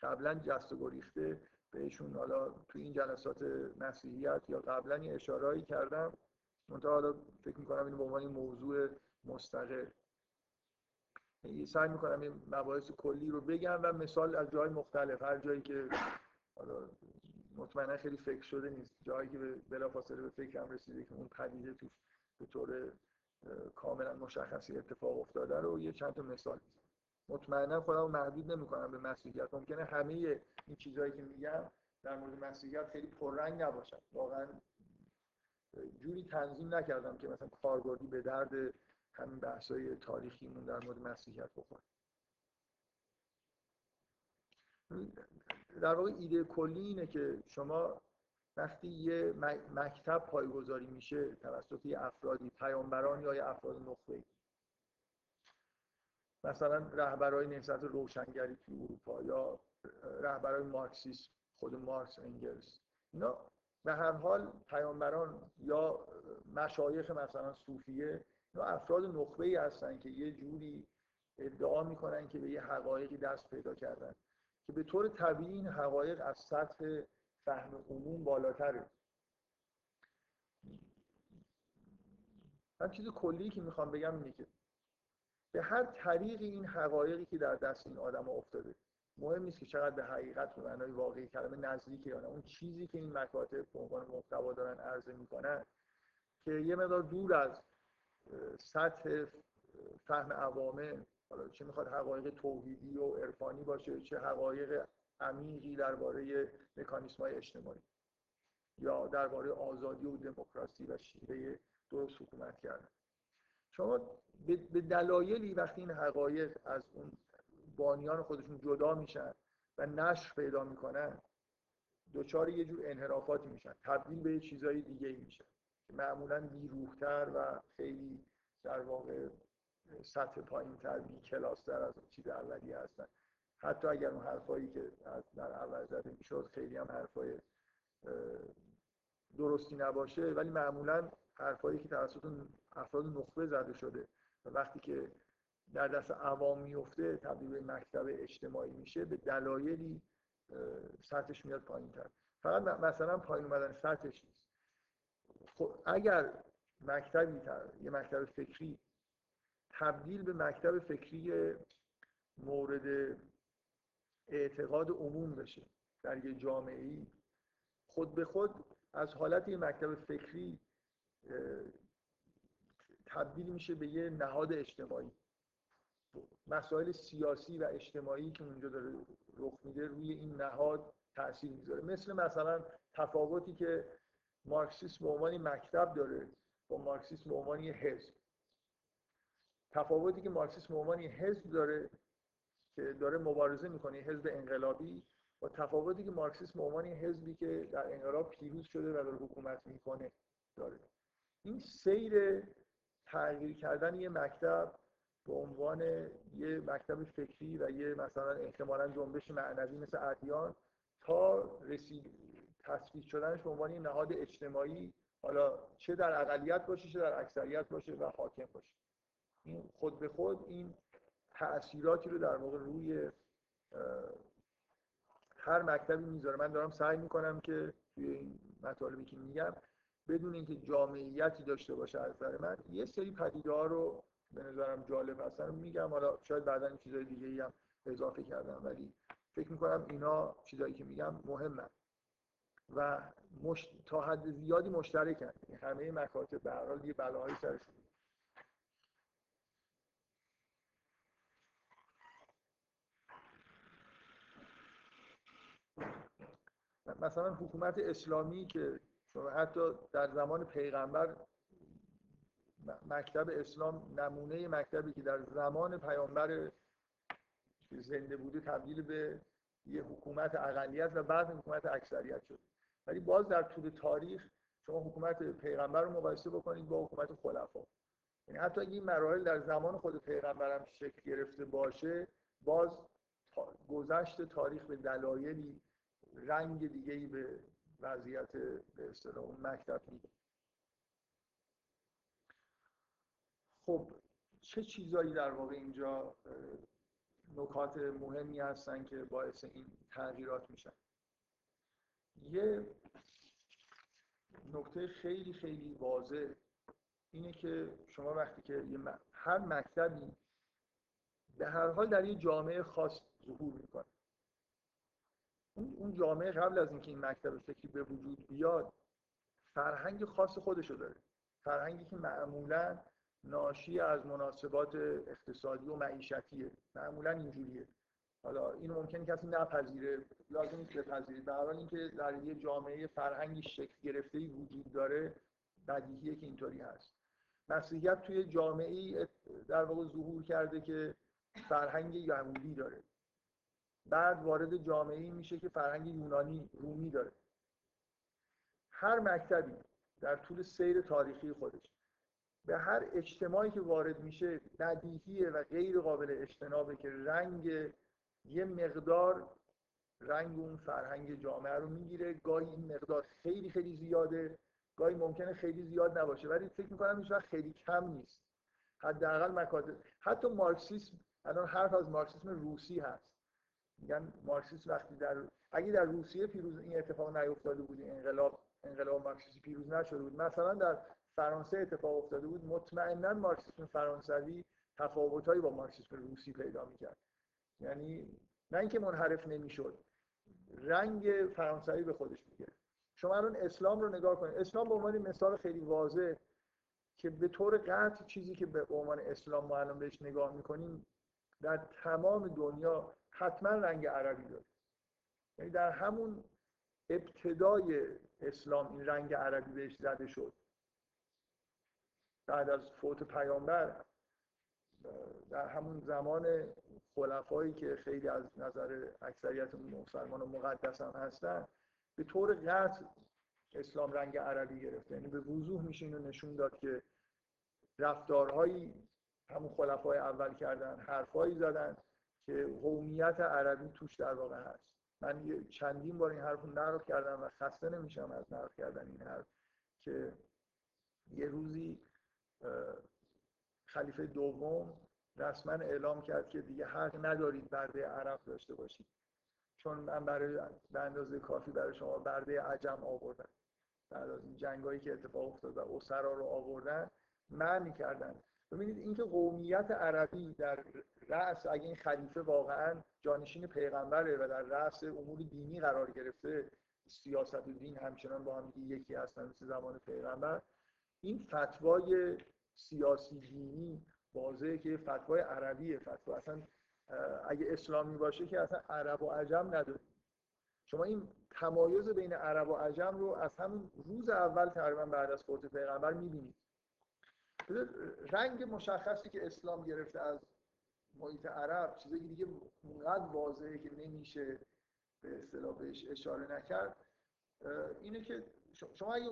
قبلا جست و گریخته بهشون حالا تو این جلسات مسیحیت یا قبلا یه اشارهایی کردم. منتها حالا فکر می‌کنم اینو به عنوان موضوع مستقل سعی می‌کنم این مباحث کلی رو بگم و مثال از جای مختلف هر جایی که حالا مطمئنا خیلی فکر شده نیست جایی که بلافاصله به فکرم رسیده که اون پدیده توش به طور کاملا مشخصی اتفاق افتاده رو یه چند تا مثال مطمئنا خودم محدود نمی‌کنم به مسیحیت. ممکنه همه این چیزهایی که میگم در مورد مسیحیت خیلی پررنگ نباشن. واقعا جوری تنظیم نکردم که مثلا کاربردی به درد همین بحثای تاریخیمون در مورد مسیحیت بخوره در واقع ایده کلی اینه که شما وقتی یه مکتب پایگذاری میشه توسط یه افرادی پیامبران یا یه افراد نخبه مثلا رهبرای نهضت روشنگری توی اروپا یا رهبرای مارکسیسم خود مارکس انگلس. اینا به هر حال پیامبران یا مشایخ مثلا صوفیه افراد نخبه ای هستن که یه جوری ادعا می‌کنن که به یه حقایقی دست پیدا کردن. که به طور طبیعی این حقایق از سطح فهم عموم بالاتره. من چیز کلی که می‌خوام بگم اینه که به هر طریقی این حقایقی که در دست این آدم افتاده مهم نیست که چقدر به حقیقت به معنای واقعی کلمه نزدیکه یا نه. اون چیزی که این مکاتب به عنوان محتوا دارن عرضه می‌کنن که یه مقدار دور از سطح فهم عوامه حالا چه می‌خواد حقایق توحیدی و عرفانی باشه چه حقایق عمیقی درباره مکانیسم های اجتماعی یا درباره آزادی و دموکراسی و شیوه درست حکومت کردن. شما به دلایلی وقتی این حقایق از اون بانیان خودشون جدا میشن و نشر پیدا می‌کنن دچار یه جور انحرافاتی میشن تبدیل به چیزهای دیگه ای میشن. معمولا بیروحتر و خیلی در واقع سطح پایین تر بی کلاس از چیز اولیه هستن. حتی اگر اون حرفایی که در اول زده می‌شد خیلی هم حرفای درستی نباشه. ولی معمولا حرفایی که توسط افراد نخبه زده شده و وقتی که در دست عوام میفته تبدیل به مکتب اجتماعی میشه به دلایلی سطحش میاد پایین تر فقط مثلا پایین اومدن سطحش خب اگر مکتبی یه مکتب فکری تبدیل به مکتب فکری مورد اعتقاد عموم بشه در یه جامعه ای خود به خود از حالت یه مکتب فکری تبدیل میشه به یه نهاد اجتماعی. مسائل سیاسی و اجتماعی که اونجا داره رخ میده روی این نهاد تاثیر می‌ذاره. مثل مثلا تفاوتی که مارکسیسم به عنوان مکتب داره با مارکسیسم به عنوان حزب. تفاوتی که مارکسیسم به عنوان حزب داره که داره مبارزه می‌کنه حزب انقلابی با تفاوتی که مارکسیسم به عنوان حزبی که در انقلاب پیروز شده و داره حکومت می‌کنه داره. این سیر تغییر کردن یه مکتب به عنوان یه مکتب فکری و یه مثلا احتمالا جنبش معنوی مثل ادیان تا رسید تصویت شدنش به عنوان نهاد اجتماعی حالا چه در اقلیت باشه چه در اکثریت باشه و حاکم باشه. این خود به خود این تأثیراتی رو در واقع روی هر مکتبی می‌ذاره. من دارم سعی می‌کنم که توی این مطالبی که میگم بدون اینکه جامعیتی داشته باشه از نظر من یه سری پدیده ها رو به نظرم جالب هستن. میگم حالا شاید بعدا چیزای دیگه هم اضافه کردم ولی فکر می‌کنم اینا چیزایی که میگم مهمه و مش... تا حد زیادی مشترکن یعنی همه مکاتب به هر حال یه بلاهایی سرشون. مثلا حکومت اسلامی که حتی در زمان پیغمبر مکتب اسلام نمونه مکتبی که در زمان پیامبر زنده بوده تبدیل به یه حکومت اقلیت و بعد حکومت اکثریت شد. ولی باز در طول تاریخ شما حکومت پیغمبر رو مقایسه بکنید با حکومت خلفا. یعنی حتی این مراحل در زمان خود پیغمبر هم شکل گرفته باشه باز گذشت تاریخ به دلایلی رنگ دیگه ای به وضعیت به اصطلاح اون مکتب میده. خب چه چیزایی در واقع اینجا نکات مهمی هستن که باعث این تغییرات میشن؟ یه نکته خیلی خیلی واضح اینه که شما وقتی که هر مکتبی به هر حال در یه جامعه خاص ظهور می‌کنه. اون جامعه قبل از اینکه این مکتب فکری به وجود بیاد فرهنگ خاص خودشو داره. فرهنگی که معمولا ناشی از مناسبات اقتصادی و معیشتیه. معمولا اینجوریه. حالا این ممکن کسی نپذیره لازم نیست بپذیرید به حال اینکه در یه جامعه فرهنگی شکل گرفته وجود داره بدیهیه که اینطوری هست. مسیحیت توی جامعه در واقع ظهور کرده که فرهنگ یهودی داره. بعد وارد جامعه میشه که فرهنگ یونانی رومی داره. هر مکتبی در طول سیر تاریخی خودش به هر اجتماعی که وارد میشه بدیهیه و غیر قابل اجتنابه که رنگ یه مقدار رنگ اون فرهنگ جامعه رو می‌گیره. گاهی این مقدار خیلی خیلی زیاده گاهی ممکنه خیلی زیاد نباشه. ولی فکر می‌کنم هیچ خیلی کم نیست. حداقل مکاتب حتی مارکسیسم الان حرف از مارکسیسم روسی هست. میگن مارکسیسم وقتی در اگه در روسیه پیروز این اتفاق نیفتاده بود انقلاب انقلاب مارکسیسم پیروز نشده بود. مثلا در فرانسه اتفاق افتاده بود. مطمئنا مارکسیسم فرانسوی تفاوتهایی با مارکسیسم روسی پیدا می‌کرد. یعنی نه اینکه منحرف نمی‌شد رنگ فرانسوی به خودش می‌گیره. شما الان اسلام رو نگاه کنید اسلام به عنوان مثال خیلی واضح که به طور قطع چیزی که به عنوان اسلام ما الان بهش نگاه می‌کنیم در تمام دنیا حتما رنگ عربی داره. یعنی در همون ابتدای اسلام این رنگ عربی بهش زده شد. بعد از فوت پیامبر در همون زمان خلفایی که خیلی از نظر اکثریت مسلمان و مقدس هم هستن به طور قطع اسلام رنگ عربی گرفته. یعنی به وضوح میشه اینو نشون داد که رفتارهایی همون خلفای اول کردن حرفایی زدن که قومیت عربی توش در واقع هست. من چندین بار این حرف رو نقل کردم و خسته نمیشم از نقل کردن این حرف که یه روزی خلیفه دوم رسما اعلام کرد که دیگه حق ندارید برده عرب داشته باشید. چون من برای به اندازه کافی برای شما برده عجم آوردم. بعد این جنگایی که اتفاق افتاد و اسرا رو آوردن معنی کردن ببینید اینکه قومیت عربی در رأس اگه این خلیفه واقعا جانشین پیغمبره و در رأس امور دینی قرار گرفته سیاست و دین همچنان با هم یکی هستن مثل زمان پیغمبر این فتوای سیاسی دینی واضحه که فتوای عربیه. فتوا اصلا اگه اسلامی باشه که اصلا عرب و عجم نداره. شما این تمایز بین عرب و عجم رو از همون روز اول تقریبا بعد از فوت پیغمبر می‌بینید. رنگ مشخصی که اسلام گرفته از محیط عرب چیزی دیگه اونقدر واضحه که نمیشه به اصطلاح بهش اشاره نکرد اینه که شما اگه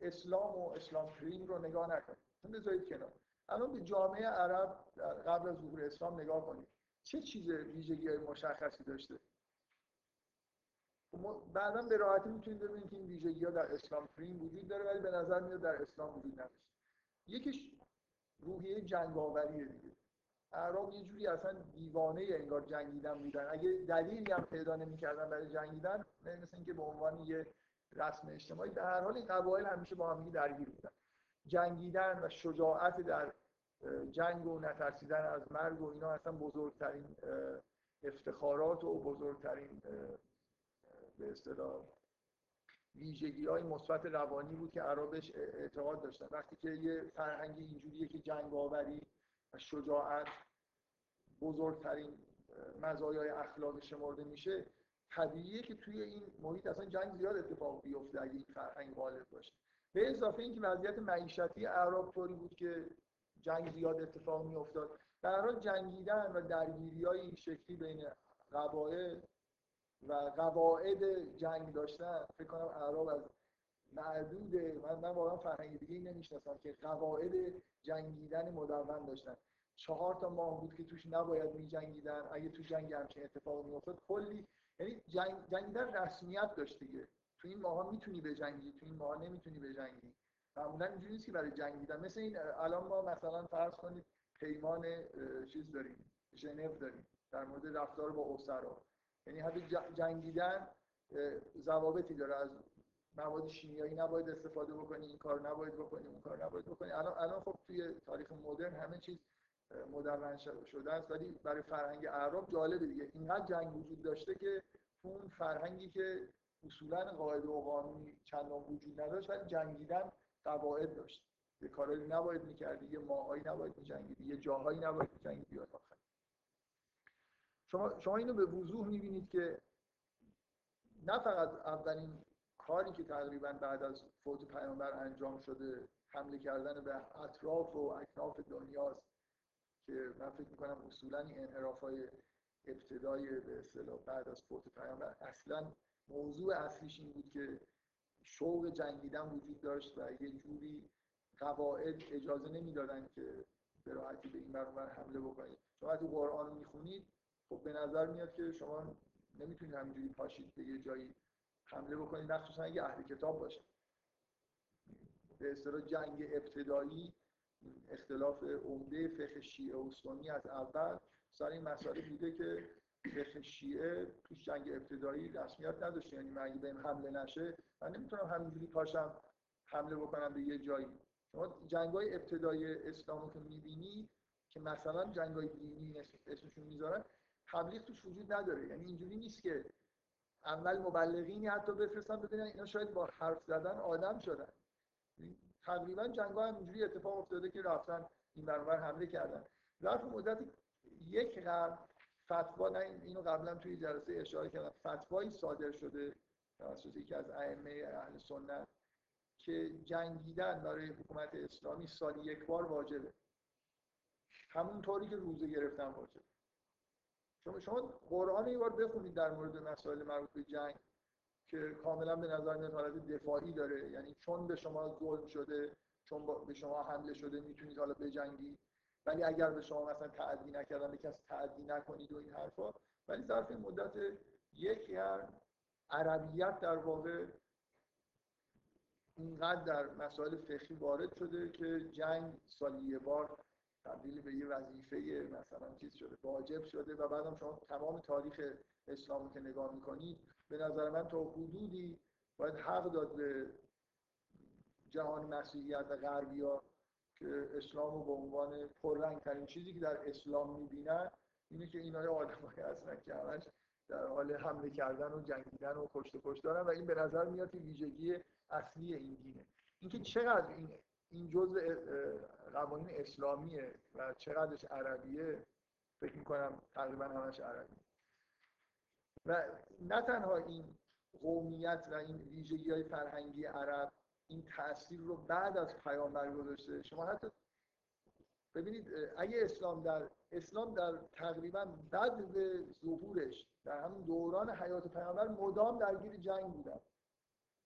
اسلام و اسلام کریم رو نگاه نکنید بذارید کنار. الان به جامعه عرب قبل از ظهور اسلام نگاه کنید. چه چیز ویژگی های مشخصی داشته؟ بعدا به راحتی می‌تونید ببینید که این ویژگی ها در اسلام کریم وجود داره ولی به نظر میاد در اسلام وجود نداشته. یکیش روحیه جنگاوریه دیگه. اعراب یه جوری اصلا دیوانه انگار جنگیدن بودن. اگه دلیلی هم پیدا نمی‌کردن برای جنگیدن مثل اینکه به عنوان یه رسم اجتماعی به هر حال این قبایل همیشه با هم درگیر بودن. جنگیدن و شجاعت در جنگ و نترسیدن از مرگ و اینا اصلا بزرگترین افتخارات و بزرگترین به اصطلاح ویژگی های مثبت روانی بود که عربش اعتقاد داشتن. وقتی که یه فرهنگ اینجوریه که جنگ آوری و شجاعت بزرگترین مزایای اخلاقی شمرده میشه طبیعیه که توی این محیط اصلا جنگ زیاد اتفاق بیفته اگه این فرهنگ غالب باشه. به اضافه اینکه وضعیت معیشتی اعراب طوری بود که جنگ زیاد اتفاق می افتاد در جنگیدن و درگیری های این شکلی بین قبایل و قواعد جنگ داشتن فکر کنم اعراب از معدود من من واقعا فرهنگ دیگه نمی‌شناسم که قواعد جنگیدن مدون داشتن. چهار تا ماه بود که توش نباید می جنگیدن اگه تو جنگ همچین اتفاق می افتاد کلی یعنی جنگ جنگیدن رسمیت داشت دیگه. تو این ماها می‌تونی بجنگی تو این ماها نمی‌تونی بجنگی. معمولا اینجوری نیست که برای جنگیدن. مثل این الان ما مثلا فرض کنید پیمان چیز داریم ژنو داریم در مورد رفتار با اسرا یعنی حتی جنگیدن ضوابطی داره. از مواد شیمیایی نباید استفاده بکنی این کار نباید بکنی اون کار نباید بکنی. الان الان خب توی تاریخ مدرن همه چیز مدون شده است. ولی برای فرهنگ اعراب جالبه دیگه. اینقدر جنگ وجود داشته که اون فرهنگی که اصولا قاعده و قانونی چندان وجود نداشت ولی جنگیدن قواعد داشت. یه کارایی نباید می‌کردی یه ماهایی نباید میجنگیدی یه جاهایی نباید میجنگیدی. آخر شما شما اینو به وضوح می‌بینید که نه فقط اولین کاری که تقریبا بعد از فوت پیامبر انجام شده حمله کردن به اطراف و اکناف دنیاست که من فکر می‌کنم اصولا این انحراف های ابتدای به اصطلاح بعد از فوت پیامبر اصلا موضوع اصلیش این بود که شوق جنگیدن وجود داشت و یه جوری قواعد اجازه نمی‌دادن که به راحتی به این برابر حمله بکنید. شما وقتی قرآن رو می‌خونید خب به نظر میاد که شما نمی‌تونید همینجوری پاشید به یه جایی حمله بکنید مخصوصا اگه اهل کتاب باشه به اصطلاح جنگ ابتدایی اختلاف عمده فقه شیعه و سنی از اول سر این مسئله بوده که فقه شیعه توش جنگ ابتدایی رسمیت نداشته. یعنی من اگه بهم حمله نشه من نمی‌تونم همینجوری پاشم حمله بکنم به یه جایی. شما جنگ های ابتدای اسلام که می‌بینی که مثلا جنگ های دینی اسمشون می‌ذارن تبلیغ توش وجود نداره. یعنی اینجوری نیست که اول مبلغینی حتی بفرستن ببینن اینا شاید با حرف زدن آدم شدن. تقریبا جنگ ها اینجوری اتفاق افتاده که رفتن این برابر حمله کردن. ظرف مدت یک قرن فتوا اینو قبلا توی جلسه اشاره کردم. فتوایی صادر شده توسط یکی از ائمه اهل سنت که جنگیدن برای حکومت اسلامی سالی یک بار واجبه. همون طوری که روزه گرفتن واجبه. شما شما قرآن یه بار بخونید در مورد مسائل مربوط به جنگ که کاملا به نظر میاد حالت دفاعی داره. یعنی چون به شما ظلم شده چون به شما حمله شده می‌تونید حالا بجنگید. ولی اگر به شما مثلا تعدی نکردن به کسی تعدی نکنید و این حرفا ولی ظرف مدت یک قرن عربیت در واقع اینقدر در مسائل فقهی وارد شده که جنگ سالی یه بار تبدیل به یه وظیفه مثلا چیز شده واجب شده و بعدم شما تمام تاریخ اسلام که نگاه می‌کنید به نظر من تا حدودی باید حق داد به جهان مسیحیت غربی ها که اسلام رو به عنوان پررنگ ترین چیزی که در اسلام می‌بینن اینه که اینا آدمایی هستن که همش در حال حمله کردن و جنگیدن و کشت کشت دارن و این به نظر میاد که ویژگی اصلی این دینه. اینکه چقدر این این جزء قوانین اسلامیه و چقدرش عربیه فکر می‌کنم تقریبا همش عربی. و نه تنها این قومیت و این ویژگی های فرهنگی عرب این تاثیر رو بعد از پیامبر گذاشته. شما حتی ببینید اگه اسلام در اسلام در تقریبا بعد ظهورش در همون دوران حیات پیامبر مدام درگیر جنگ بودن.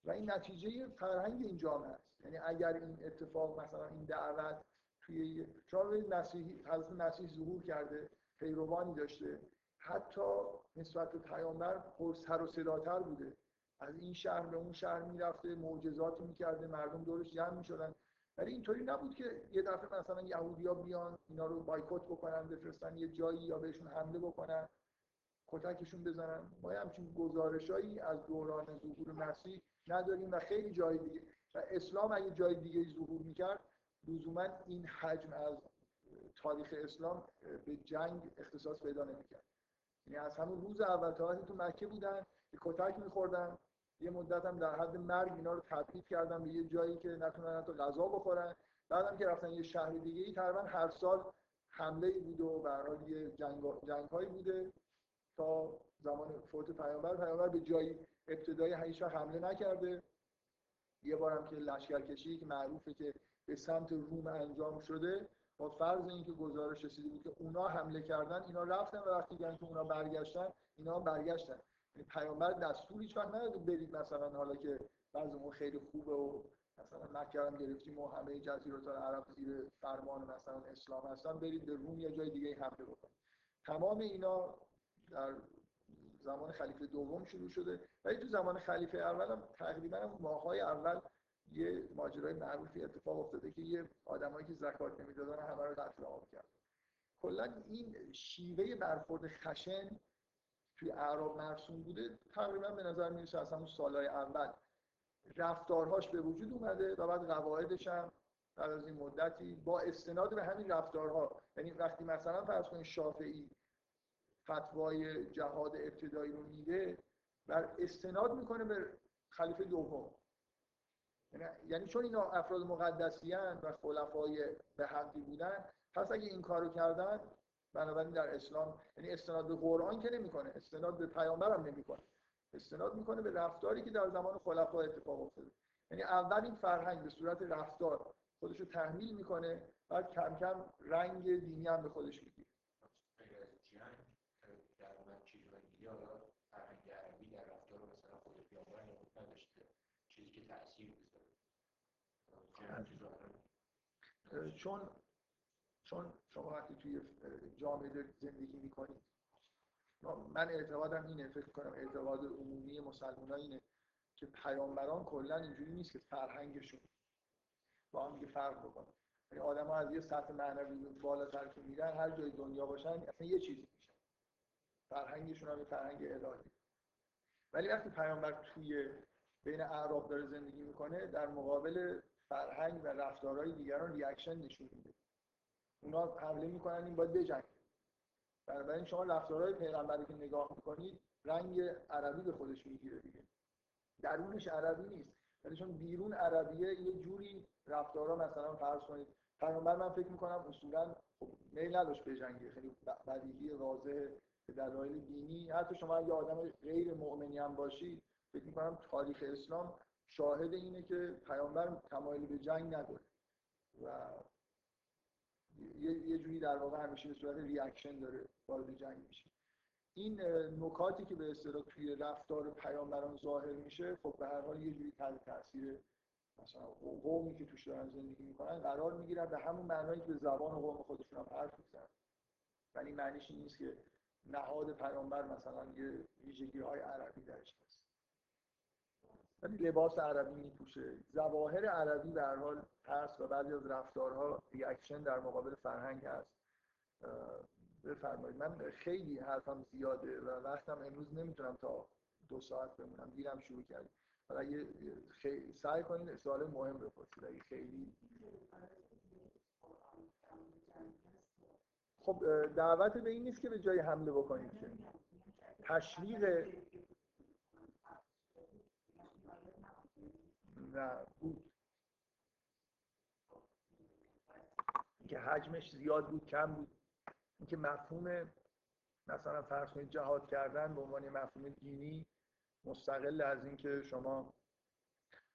و این نتیجه فرهنگ این جامعه است. یعنی اگر این اتفاق مثلا این دعوت توی شما مسیحی حضرت مسیح ظهور کرده پیروانی داشته. حتی نسبت به پیامبر پر سر و صداتر بوده. از این شهر به اون شهر می‌رفته معجزاتی می‌کرده مردم دورش جمع می‌شدن. ولی اینطوری نبود که یه دفعه مثلا یهودیا بیان اینا رو بایکوت بکنن بفرستن یه جایی یا بهشون حمله بکنن کتکشون بزنن. ما همچین گزارشایی از دوران ظهور مسیح نداریم و خیلی جای دیگه. و اسلام اگه جای دیگه ظهور می‌کرد لزوما این حجم از تاریخ اسلام به جنگ اختصاص پیدا نمی‌کرد. یعنی از همون روز اول تا تو مکه بودن کتک میخوردن. یه مدت هم در حد مرگ اینا رو تبعید کردن به یه جایی که نتونن حتی غذا بخورن. بعدم که رفتن یه شهر دیگه ای تقریبا هر سال حمله ای بوده و به یه جنگ جنگ هایی بوده تا زمان فوت پیامبر. پیامبر به جایی ابتدای هیچ حمله نکرده. یه بارم که لشکرکشی که معروفه که به سمت روم انجام شده با فرض اینکه گزارش رسیده بود که اونا حمله کردن اینا رفتن و وقتی که اونا برگشتن اینا برگشتن. پیامبر دستور هیچ وقت نداده برید مثلا حالا که بعضمون خیلی خوبه و مثلا مکه هم گرفتیم و همه جزیره عرب زیر فرمان مثلا اسلام هستن برید به روم یا جای دیگه حمله بکنید تمام اینا در زمان خلیفه دوم شروع شده. ولی تو زمان خلیفه اول هم تقریبا ماهای اول یه ماجرای معروفی اتفاق افتاده که یه آدمایی که زکات نمی‌دادن همه رو قتل عام کرد کلا این شیوه برخورد خشن توی اعراب مرسوم بوده تقریبا به نظر می‌رسه از همون سالهای اول رفتارهاش به وجود اومده و بعد قواعدش هم بعد از این مدتی با استناد به همین رفتارها. یعنی وقتی مثلا فرض کنید شافعی فتوای جهاد ابتدایی رو میده بر استناد می‌کنه به خلیفه دوم. یعنی-, یعنی چون اینا افراد مقدسیان و خلفای به حقی بودن پس اگه این کارو کردن بنابراین در اسلام یعنی استناد به قرآن که نمی‌کنه استناد به پیامبر هم نمی‌کنه. استناد می‌کنه به رفتاری که در زمان خلفا اتفاق افتاده. یعنی اول این فرهنگ به صورت رفتار خودش رو تحمیل می‌کنه بعد کم کم رنگ دینی هم به خودش می‌گیره. چیزی که تاثیر چون چون شما وقتی توی جامعه دارید زندگی می‌کنید من اعتقادم اینه فکر کنم اعتقاد عمومی مسلمان اینه که پیامبران کلا اینجوری نیست که فرهنگشون با هم دیگه فرق بکنه. یعنی آدم ها از یه سطح معنوی بالاتر که میرن هر جای دنیا باشن اصلا یه چیزی میشن. فرهنگشون هم فرهنگ الهی. ولی وقتی پیامبر توی بین اعراب داره زندگی می‌کنه در مقابل فرهنگ و رفتارهای دیگران ریاکشن نشون میده. اونا حمله می‌کنن این باید بجنگ بنابراین شما رفتارهای پیغمبری که نگاه می‌کنید رنگ عربی به خودش می‌گیره دیگه. درونش عربی نیست. ولی چون بیرون عربیه یه جوری رفتارها مثلا فرض کنید. پیغمبر من فکر می‌کنم اصولا خب میل نداشت بجنگه خیلی بدیهی واضح به دلایل دینی. حتی شما یه آدم غیر مؤمنی هم باشید فکر می‌کنم تاریخ اسلام شاهد اینه که پیامبر تمایلی به جنگ نداره. و یه جوری در واقع همیشه به صورت ریاکشن داره وارد جنگ میشه. این نکاتی که به اصطلاح توی رفتار پیامبران ظاهر میشه خب به هر حال یه جوری تحت تاثیر مثلا قومی که توش دارن زندگی می‌کنن قرار می‌گیرن به همون معنایی که به زبان قوم خودشون هم حرف می‌زنن. ولی معنیش این نیست که نهاد پیامبر مثلا یه ویژگی های عربی درش هست. ولی لباس عربی میپوشه. ظواهر عربی هر حال هست و بعضی از رفتارها ریاکشن در مقابل فرهنگ هست. بفرمایید. من خیلی حرفم زیاده و وقتم امروز نمی‌تونم تا دو ساعت بمونم. دیرم شروع کردیم. حالا اگه خیلی سعی کنید سوال مهم بپرسید. اگه خیلی خب دعوت به این نیست که به جای حمله بکنید که. تشویق که حجمش زیاد بود کم بود. اینکه مفهوم مثلا فرض کنید جهاد کردن به عنوان مفهوم دینی مستقل از اینکه شما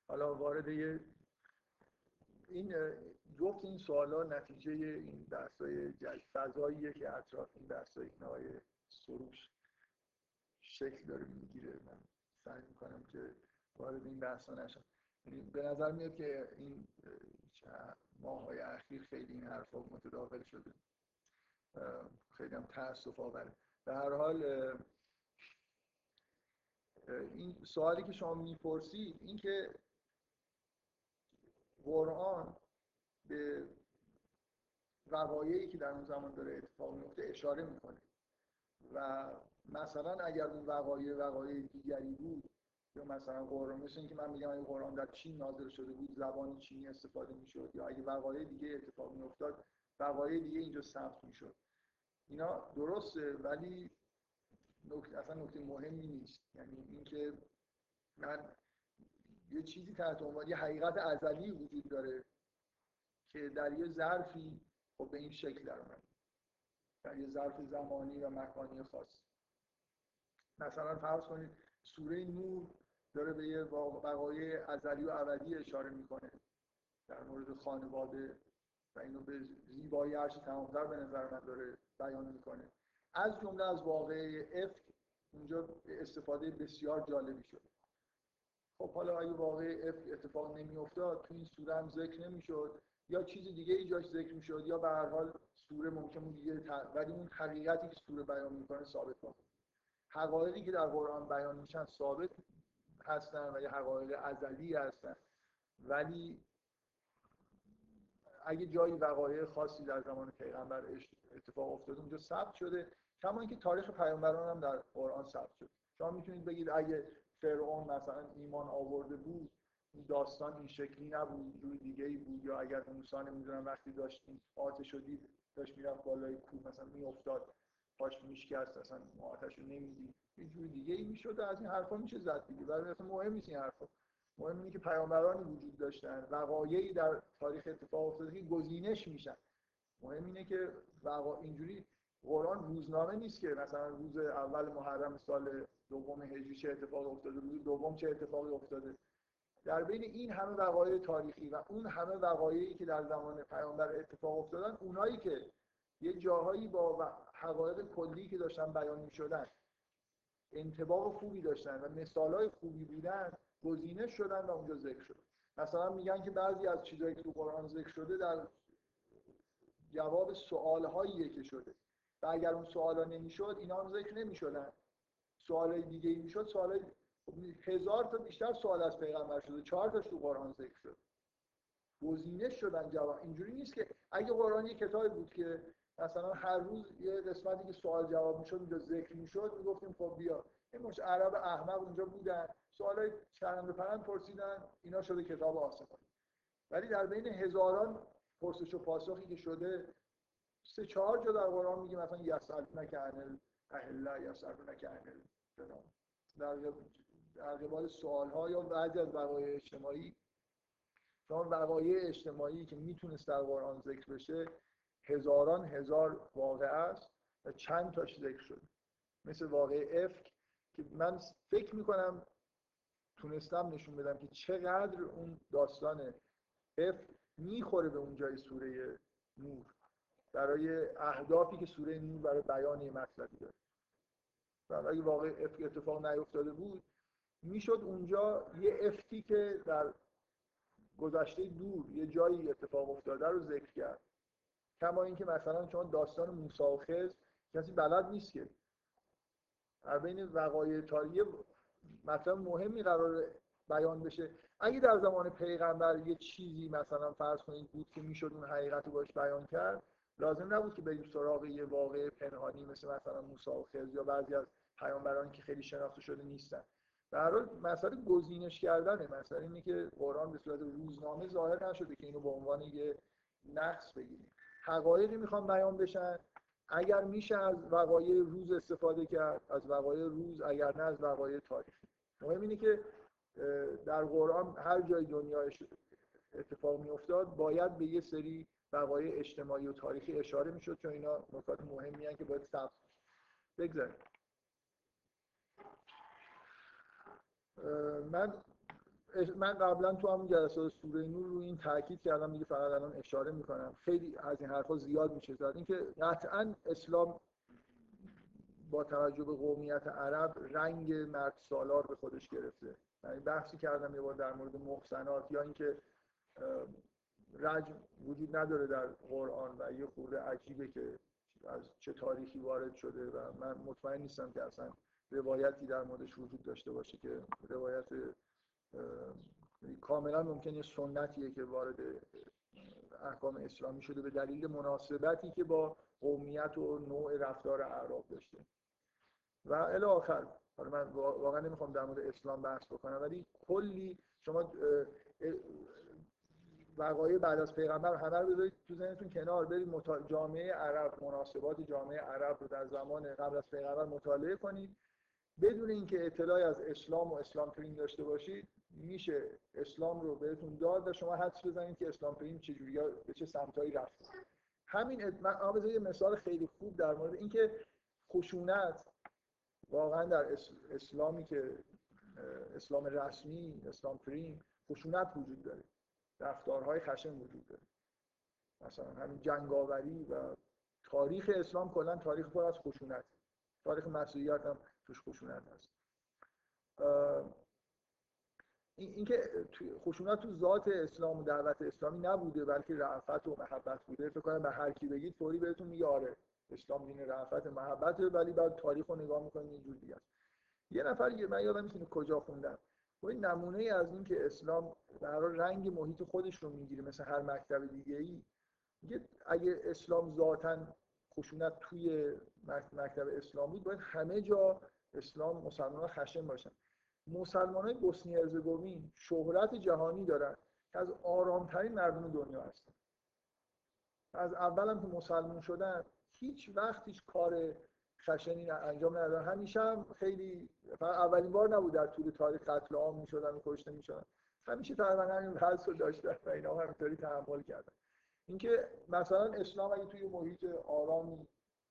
حالا وارد یه این جفت این سوالا نتیجه این بحثای فضاییه که اطراف این بحثای این های سروش شکل داره می‌گیره. من سعی می‌کنم که وارد این بحثا نشم. به نظر میاد که این ماه های اخیر خیلی این حرفا متداول شده. خیلی هم تاسف آوره به هر حال این سوالی که شما می‌پرسید این که قرآن به وقایعی که در اون زمان داره اتفاق میفته اشاره می‌کنه. و مثلا اگر اون وقایع وقایع دیگری بود یا مثلا قرآن مثل اینکه من میگم اگه قرآن در چین نازل شده بود زبان چینی استفاده می‌شد یا اگه وقایع دیگه اتفاق میافتاد وقایع دیگه اینجا ثبت می‌شد. اینا درسته ولی نکته اصلا نکته مهمی نیست. یعنی اینکه من یه چیزی تحت عنوان یه حقیقت ازلی وجود داره که در یه ظرفی خب به این شکل در اومد. در یه ظرف زمانی و مکانی خاص. مثلا فرض کنید سوره نور داره به یه وقایع ازلی و ابدی اشاره می‌کنه. در مورد خانواده و اینو به زیبایی هرچی تمامتر به نظر من داره بیان می‌کنه. از جمله از واقعه افک اونجا استفاده بسیار جالبی شد. خب حالا اگه واقع افک اتفاق نمیافتاد تو این سوره هم ذکر نمی‌شد یا چیز دیگه ای جاش ذکر می‌شد یا به هر حال سوره ممکن بود دیگه ولی اون حقیقتی که سوره بیان می‌کنه ثابت باشه حقایقی که در قرآن بیان میشن ثابت هستن و یه حقایق ازلی هستن. ولی اگه جایی وقایع خاصی در زمان پیغمبر اتفاق افتاده اونجا ثبت شده کما اینکه تاریخ پیامبران هم در قرآن ثبت شده. شما می‌تونید بگید اگه فرعون مثلا ایمان آورده بود این داستان این شکلی نبود جور دیگه ای بود یا اگر موسی نمی‌دونم وقتی داشت این آتش شدید داشت می‌رفت بالای کوه مثلا میافتاد. پاش میشکست اصلا آتش رو نمی‌دید یه جور دیگه ای می‌شد از این حرفا میشه زد دیگه. ولی اصلا مهم نیست این حرفا. مهم اینه که پیامبرانی وجود داشتن وقایعی در تاریخ اتفاق افتاده که گزینش میشن. مهم اینه که وقا... اینجوری قرآن روزنامه نیست که مثلا روز اول محرم سال دوم هجری چه اتفاق افتاده روز دوم چه اتفاقی افتاده. در بین این همه وقایع تاریخی و اون همه وقایعی که در زمان پیامبر اتفاق افتادن اونایی که یه جاهایی با حقایق کلی که داشتن بیان می‌شدن انتباق خوبی داشتن و مثالای خوبی بودن گزینه شدن و اونجا ذکر شد. مثلا میگن که بعضی از چیزهایی که تو قرآن ذکر شده در جواب سوال که شده. و اگر اون سوالا نمی‌شد اینا هم ذکر نمی‌شدن. سوال دیگه ای می‌شد سوال هزار تا بیشتر سوال از پیغمبر شده چهار تاش تو قرآن ذکر شد. گزینش شدن جواب. اینجوری نیست که اگه قرآن یه کتابی بود که مثلا هر روز یه قسمتی که سوال جواب می‌شد اونجا ذکر می‌شد می‌گفتیم خب بیا. این مش عرب احمق اونجا بودن سوالای چرند پرند پرسیدن اینا شده کتاب آسمانی. ولی در بین هزاران پرسش و پاسخی که شده سه چهار جا در قرآن میگه مثلا یسال نکن اهل یسال نکن در در قبال سوال ها یا بعضی از وقایع اجتماعی شما وقایع اجتماعی که می‌تونست در قرآن ذکر بشه هزاران هزار واقع است و چند تاش ذکر شده. مثل واقع افک که من فکر می‌کنم تونستم نشون بدم که چقدر اون داستان اف می‌خوره به اون جای سوره نور برای اهدافی که سوره نور برای بیان یه مطلبی داره. و اگه واقع اف اتفاق نیفتاده بود می‌شد اونجا یه افتی که در گذشته دور یه جایی اتفاق افتاده رو ذکر کرد. کما اینکه مثلا شما داستان موسی و خضر کسی بلد نیست که. در بین وقایع تاریخی مثلا مهمی قرار بیان بشه. اگه در زمان پیغمبر یه چیزی مثلا فرض کنید بود که می‌شد اون حقیقت رو باش بیان کرد لازم نبود که بریم سراغ یه واقع پنهانی مثل مثلا موسی و خضر یا بعضی از پیامبران که خیلی شناخته شده نیستن. در حال مسئله گزینش کردنه. مسئله اینه که قرآن به صورت روزنامه ظاهر نشده که اینو به عنوان یه نقص بگیریم. حقایقی می‌خوام بیان بشن. اگر میشه از وقایع روز استفاده کرد از وقایع روز اگر نه از وقایع تاریخی مهم اینه که در قرآن هر جای دنیا اتفاق میافتاد باید به یه سری وقایع اجتماعی و تاریخی اشاره می‌شد چون اینا نکات مهمی که باید ثبت بگذاریم. من من قبلا تو همون جلسات سوره نور رو این تاکید کردم دیگه فقط الان اشاره می‌کنم. خیلی از این حرفا زیاد میشه. زد اینکه قطعا اسلام با توجه به قومیت عرب رنگ مرد سالار به خودش گرفته. یعنی بحثی کردم یه بار در مورد محسنات یا اینکه رجم وجود نداره در قرآن و یه خورده عجیبه که از چه تاریخی وارد شده و من مطمئن نیستم که اصلا روایتی در موردش وجود داشته باشه که روایت کاملا ممکنه سنتیه که وارد احکام اسلامی شده به دلیل مناسبتی که با قومیت و نوع رفتار اعراب داشته. و الی آخر حالا من واقعا نمی‌خوام در مورد اسلام بحث بکنم ولی کلی شما وقایع بعد از پیغمبر همه رو بذارید تو ذهنتون کنار برید جامعه عرب مناسبات جامعه عرب رو در زمان قبل از پیغمبر مطالعه کنید. بدون اینکه اطلاعی از اسلام و اسلام پریم داشته باشید میشه اسلام رو بهتون داد و شما حدس بزنید که اسلام پریم چجوری به چه سمتایی رفت. همین من یه مثال خیلی خوب در مورد اینکه خشونت واقعا در اسلامی که اسلام رسمی اسلام پریم خشونت وجود داره. رفتارهای خشن وجود داره. مثلا همین جنگاوری و تاریخ اسلام کلا تاریخ پر از خشونت. تاریخ مسیحیت هم توش خشونت هست. اینکه خشونت تو ذات اسلام و دعوت اسلامی نبوده بلکه رعفت و محبت بوده. فکر کنم به هر کی بگید فوری بهتون میگه آره اسلام دین رعفت محبت ولی بعد تاریخ رو نگاه می‌کنید اینجور دیگه است. یه نفر یه من یادم می‌تونه کجا خوندم. و این نمونه ای از این که اسلام در رنگ محیط خودش رو می‌گیره مثل هر مکتب دیگه ای اگه اسلام ذاتا خشونت توی مکتب اسلام بود باید همه جا اسلام مسلمان خشن باشن. مسلمان های بوسنی ارزگوین شهرت جهانی دارن که از آرامترین مردم دنیا هستن. از اول هم که مسلمان شدن هیچ وقت هیچ کار خشنی انجام ندادن. همیشه هم خیلی اولین بار نبود در طول تاریخ قتل عام می‌شدن و کشته می‌شدن. همیشه تقریبا همین حس رو داشتن و اینا همینطوری تحمل کردن. اینکه مثلا اسلام اگه توی محیط آرامی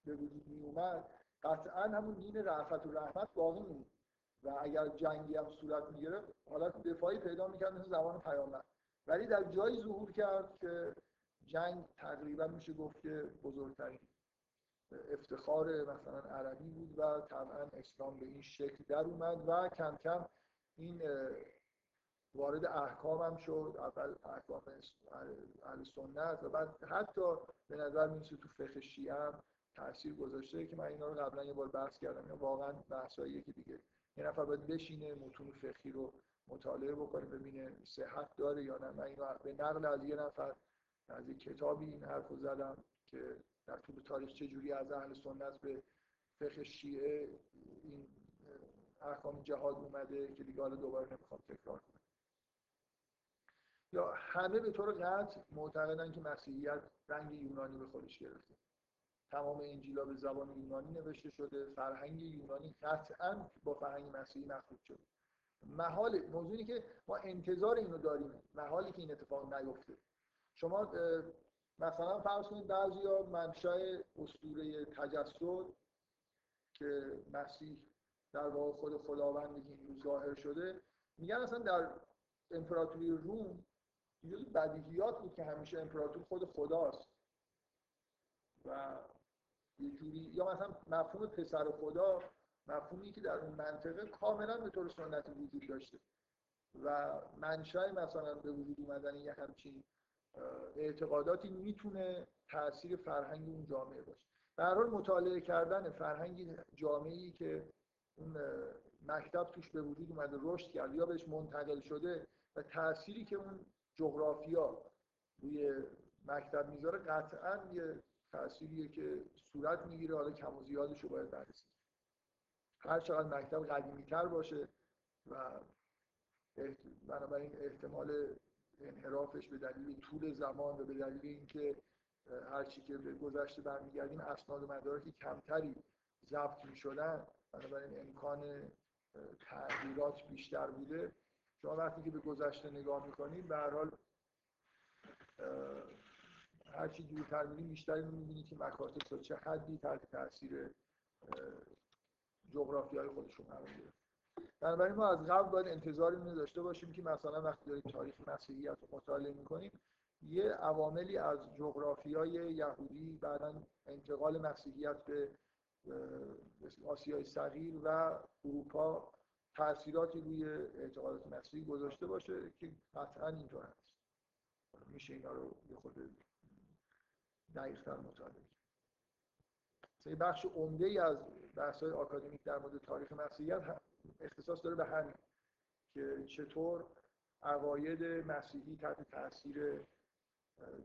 به وجود می اومد قطعا همون دین رحمت و رحمت باقی موند. و اگر جنگی هم صورت می‌گرفت حالت دفاعی پیدا می‌کرد مثل زمان پیامبر. ولی در جایی ظهور کرد که جنگ تقریبا میشه گفت که بزرگترین افتخار مثلا عربی بود و طبعا اسلام به این شکل در اومد و کم کم این وارد احکام هم شد. اول احکام اهل سنت و بعد حتی به نظر می‌رسه تو فقه شیعه تاثیر گذاشته که من اینا رو قبلا یه بار بحث کردم. اینا واقعا بحثاییه که دیگه. یه نفر باید بشینه متون فقهی رو مطالعه بکنه ببینه صحت داره یا نه. من اینو به نقل از یه نفر از یک کتابی این حرف رو زدم که در طول تاریخ چجوری از اهل سنت به فقه شیعه این احکام جهاد اومده که دیگه حالا دوباره نمی‌خوام تکرار کنم. یا همه به طور قطع معتقدن که مسیحیت رنگ یونانی به خودش گرفته. تمام انجیلا به زبان یونانی نوشته شده فرهنگ یونانی قطعا با فرهنگ مسیحی مخلوط شده. محال موضوعی که ما انتظار اینو داریم محالی که این اتفاق نیفته. شما مثلا فرض کنید بعضیا منشأ اسطوره تجسد که مسیح در واقع خود خداوند این ظاهر شده میگن اصلا در امپراتوری روم جز بدیهیات بود که همیشه امپراتور خود خداست. و یه یا مثلا مفهوم پسر خدا مفهومی که در اون منطقه کاملا به طور سنتی وجود داشته. و منشأ مثلا به وجود اومدن یه همچین اعتقاداتی می‌تونه تاثیر فرهنگ اون جامعه باشه. به حال مطالعه کردن فرهنگ جامعه‌ای که اون مکتب توش به وجود اومده رشد کرد یا بهش منتقل شده و تأثیری که اون جغرافیا روی مکتب می‌ذاره قطعا یه تأثیریه که صورت می‌گیره حالا کم و زیادش رو باید بررسی هر چقدر مکتب قدیمی تر باشه و بنابراین احتمال انحرافش به دلیل طول زمان و به دلیل اینکه هر چی که به گذشته برمیگردیم اسناد و مدارکی کمتری ضبط می‌شدن بنابراین امکان تغییرات بیشتر بوده. شما وقتی که به گذشته نگاه می‌کنید به هر حال هر چی دورتر میریم بیشتر می‌بینید که مکاتب تا چه حدی تحت تاثیر جغرافی های خودشون قرار گرفت. بنابراین ما از قبل باید انتظار اینو داشته باشیم که مثلا وقتی داریم تاریخ مسیحیت رو مطالعه می‌کنیم یه عواملی از جغرافیای یهودی بعدا انتقال مسیحیت به آسیای صغیر و اروپا تاثیراتی روی اعتقادات مسیحی گذاشته باشه که قطعا اینطور هست. میشه اینا رو یه خود دقیقتر مطالعه کرد. بخش عمده ای از بحث های آکادمیک در مورد تاریخ مسیحیت اختصاص داره به همین که چطور عقاید مسیحی تحت تاثیر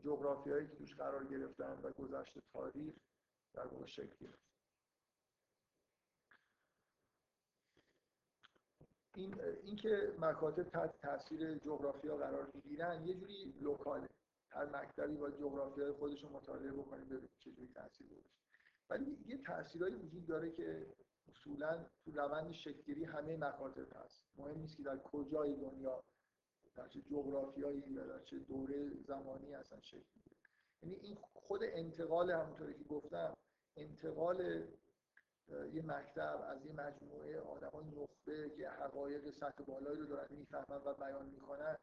جغرافیایی که توش قرار گرفتن و گذشت تاریخ در واقع شکل گرفت. این اینکه مکاتب تحت تاثیر جغرافیا قرار می‌گیرن یه جوری لوکاله هر مکتبی با جغرافیای خودش رو مطالعه بکنیم ببینیم چجوری تاثیر گذاشته ولی یه تاثیرایی وجود داره که اصولا تو روند شکلگیری همه مکاتب هست. مهم نیست که در کجای دنیا در چه جغرافیایی یا در چه دوره زمانی اصلا شکل یعنی این خود انتقال همونطوری که گفتم انتقال یه مکتب از یه مجموعه آدمای نخبه که حقایق سطح بالایی رو دارن می‌فهمن و بیان می‌کنن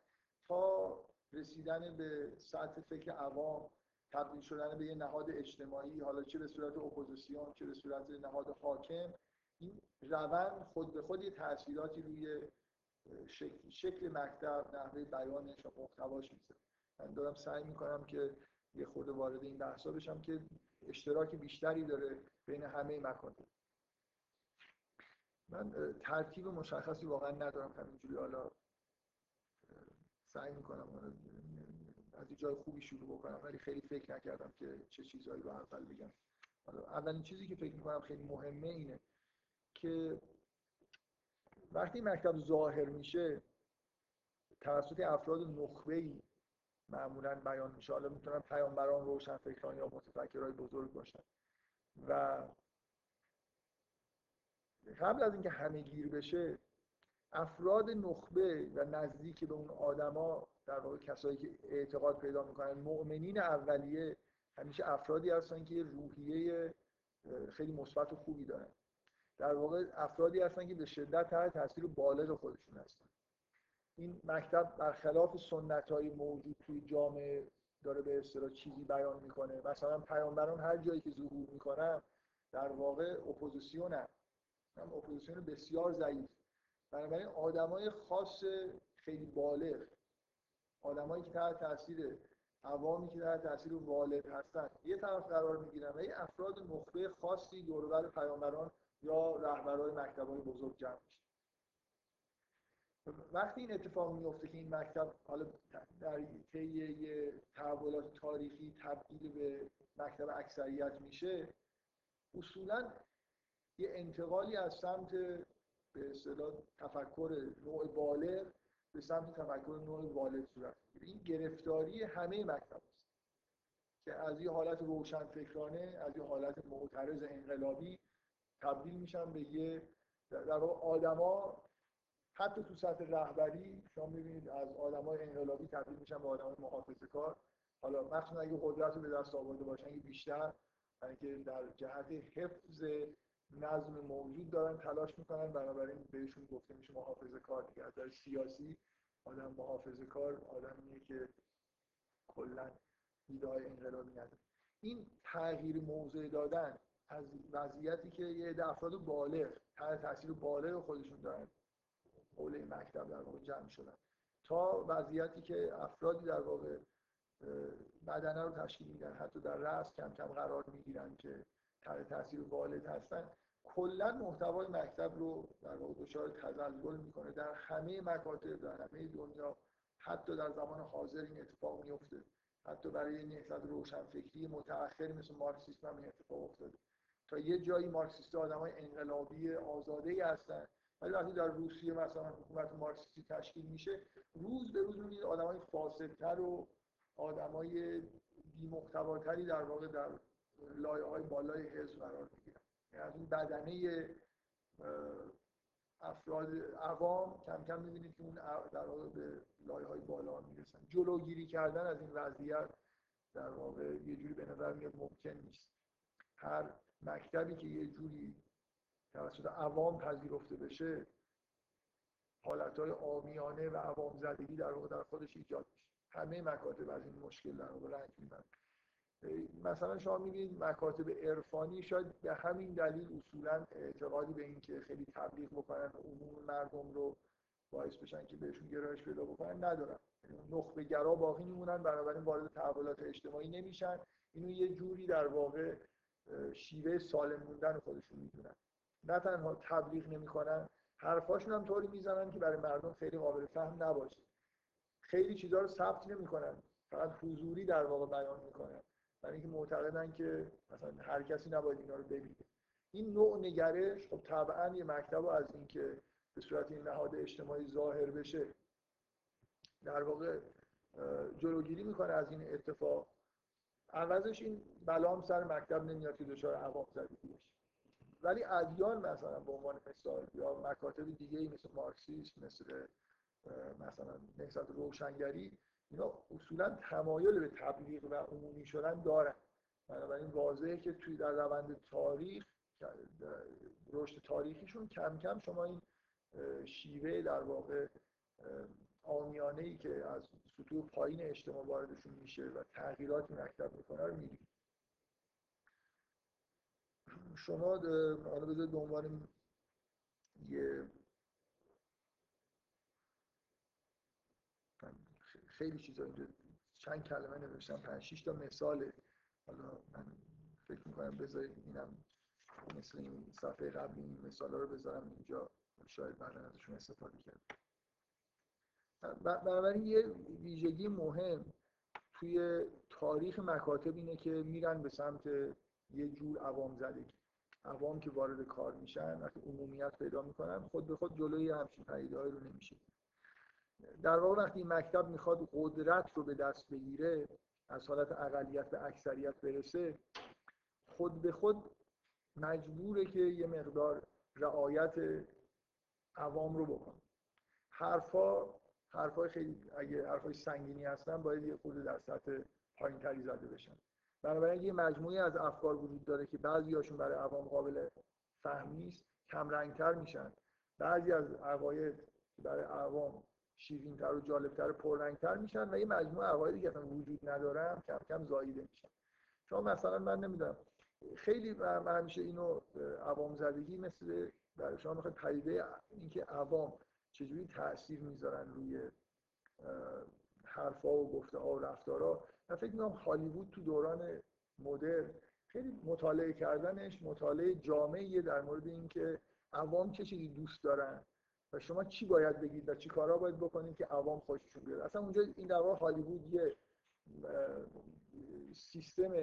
تا رسیدن به سطح فکر عوام تبدیل شدن به یه نهاد اجتماعی حالا چه به صورت اپوزیسیون چه به صورت نهاد حاکم این روند خود به خود یه تاثیراتی روی شکل, شکل مکتب نحوه بیانش و محتواش می‌ذاره. من دارم سعی می‌کنم که یه خود وارد این بحثا بشم که اشتراک بیشتری داره بین همه مکاتب. من ترتیب مشخصی واقعا ندارم همینجوری. حالا سعی می‌کنم از یه جای خوبی شروع بکنم ولی خیلی فکر نکردم که چه چیزهایی رو اول بگم. اولین چیزی که فکر می‌کنم خیلی مهمه اینه که وقتی مکتب ظاهر میشه توسط افراد نخبه ای معمولا بیان میشه. حالا می‌تونن پیامبران روشن فکران یا متفکرهای بزرگ باشن. و قبل از اینکه همه گیر بشه افراد نخبه و نزدیک به اون آدما در واقع کسایی که اعتقاد پیدا می‌کنن مؤمنین اولیه همیشه افرادی هستن که روحیه خیلی مثبت و خوبی دارن. در واقع افرادی هستن که به شدت تحت تاثیر بالغ خودشون هستن. این مکتب برخلاف سنت های موجود توی جامعه داره به اصطلاح چیزی بیان می‌کنه. مثلا پیامبران هر جایی که ظهور می‌کنن در واقع اپوزیسیون هم اپوزیسیون بسیار ضعیف. بنابراین آدمای خاص خیلی بالغ آدمایی که تحت تاثیر عوامی که در تاثیر والد هستن یه طرف قرار می‌گیرن و یه افراد نخبه خاصی دوربر پیامبران یا رهبرهای مکتبای بزرگ جمع وقتی این اتفاق میفته که این مکتب حالا در طی یه تحولات تاریخی تبدیل به مکتب اکثریت میشه اصولا یه انتقالی از سمت به اصطلاح تفکر نوع بالغ به سمت تفکر نوع والد صورت این گرفتاری همه مکتب است که از یه حالت روشن فکرانه از یه حالت معترض انقلابی تبدیل میشن به یه در واقع آدما. حتی تو سطح رهبری شما می‌بینید از آدمای انقلابی تبدیل میشن به آدمای محافظه کار. حالا مخصوصا اگه قدرت رو به دست آورده باشن بیشتر که در جهت حفظ نظم موجود دارن تلاش می‌کنن بنابراین بهشون گفته میشه محافظه کار دیگه. از سیاسی آدم محافظه کار آدمیه که کلا ایده های انقلابی نداره. این تغییر موضع دادن از وضعیتی که یه افراد بالغ تحت تاثیر بالغ خودشون دارن حوله مکتب در واقع جمع شدن. تا وضعیتی که افرادی در واقع بدنه رو تشکیل میدن حتی در رأس کم کم قرار می‌گیرن که تحت تاثیر والد هستن کلا محتوای مکتب رو در واقع دچار تزلزل می‌کنه. در همه مکاتب در همه دنیا حتی در زمان حاضر این اتفاق میفته حتی برای نهضت روشنفکری متأخر مثل مارکسیسم هم این اتفاق افتاده. تا یه جایی مارکسیست آدمای انقلابی آزاده ای هستن ولی وقتی در روسیه مثلا حکومت مارکسیستی تشکیل میشه روز به روز می‌بینید آدمای فاسدتر و آدمای بی‌محتواتری در واقع در لایه های بالای حزب قرار می‌گیرن. از این بدنه افراد عوام کم کم می‌بینید که اون در واقع به لایه های بالا می‌رسن. جلوگیری کردن از این وضعیت در واقع یه جوری به نظر میاد ممکن نیست. هر مکتبی که یه جوری توسط عوام پذیرفته بشه حالتهای آمیانه و عوام زدگی در واقع در خودش ایجاد میشه. همه مکاتب از این مشکل در واقع رنج می‌برن. مثلا شما می‌بینید مکاتب عرفانی شاید به همین دلیل اصولا اعتقادی به اینکه خیلی تبلیغ بکنن عموم مردم رو باعث بشن که بهشون گرایش پیدا بکنن ندارن. نخبه گرا باقی میمونن بنابراین وارد تحولات اجتماعی نمیشن. اینو یه جوری در واقع شیوه سالم موندن خودشون می‌دونن. نه تنها تبلیغ نمی‌کنن حرفاشون هم طوری می‌زنن که برای مردم خیلی قابل فهم نباشه. خیلی چیزها رو ثبت نمی‌کنن فقط حضوری در واقع بیان می‌کنن. برای اینکه معتقدن که مثلا هر کسی نباید اینا رو ببینه. این نوع نگرش خب طبعا یه مکتب از اینکه به صورت این نهاد اجتماعی ظاهر بشه در واقع جلوگیری می‌کنه از این اتفاق. عوضش این بلام سر مکتب نمیاد که دچار عوام زدگی بشه. ولی ادیان مثلا به عنوان مثال یا مکاتب دیگه مثل مارکسیسم مثل مثلا نهضت روشنگری اینا اصولا تمایل به تبلیغ و عمومی شدن دارن. بنابراین واضحه که توی در روند تاریخ رشد تاریخیشون کم کم شما این شیوه در واقع آمیانه ای که از سطوح پایین اجتماع واردشون میشه و تغییرات مکتب می‌کنه رو می‌بینید. شما حالا بذارید به یه خیلی چیزا اینجا چند کلمه نوشتم پنج شش تا مثاله حالا من فکر می‌کنم بذارید اینم مثل این صفحه قبلی این مثال رو بذارم اینجا. شاید بعدا ازشون استفاده کرد بنابراین یه ویژگی مهم توی تاریخ مکاتب اینه که میرن به سمت یه جور عوام زدگی عوام که وارد کار میشن وقتی عمومیت پیدا می‌کنن خود به خود جلوی همچین پدیده رو نمیشه در واقع وقتی مکتب می‌خواد قدرت رو به دست بگیره از حالت اقلیت به اکثریت برسه خود به خود مجبوره که یه مقدار رعایت عوام رو بکنه. حرفا حرفای خیلی اگه حرفای سنگینی هستن باید یه خود در سطح پایین تری زده بشن. بنابراین یه مجموعی از افکار وجود داره که بعضی هاشون برای عوام قابل فهم نیست کم رنگتر میشن. بعضی از عقاید برای عوام شیرینتر و جالبتر و پررنگتر میشن و یه مجموعه عقایدی که اصلا وجود ندارن کم کم زاییده میشن. شما مثلا من نمی‌دونم خیلی من همیشه اینو عوام زدگی مثل برای شما می‌خواید پدیده اینکه عوام چجوری تاثیر می‌ذارن روی حرفا و گفته ها و رفتارها. من فکر می‌کنم هالیوود تو دوران مدرن خیلی مطالعه کردنش مطالعه جامعیه در مورد اینکه عوام چه چیزی دوست دارن. و شما چی باید بگید و چی کارا باید بکنید که عوام خوششون بیاد؟ اصلا اونجا این در واقع هالیوود یه سیستم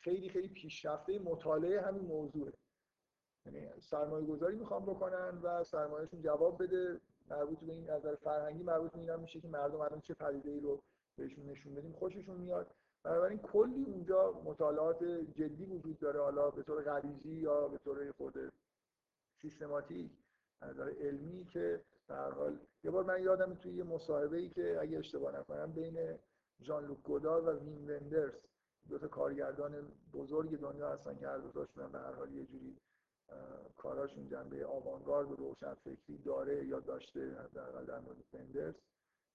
خیلی خیلی پیشرفته مطالعه همین موضوعه. یعنی سرمایه گذاری می‌خوام بکنن و سرمایهشون جواب بده. مربوط به این نظر فرهنگی مربوط به میشه که مردم الان چه پدیده رو بهشون نشون بدیم خوششون میاد. بنابراین کلی اونجا مطالعات جدی وجود داره حالا به طور غریزی یا به طور خود سیستماتیک. نظر علمی که در حال یه بار من یادم توی یه مصاحبه ای که اگه اشتباه نکنم بین ژان لوک گودار و وین وندرز دو تا کارگردان بزرگ دنیا هستن که هر دوتاشون به هر حال یه جوری کاراشون جنبه آوانگارد و روشن فکری داره یا داشته در در مورد وندرز.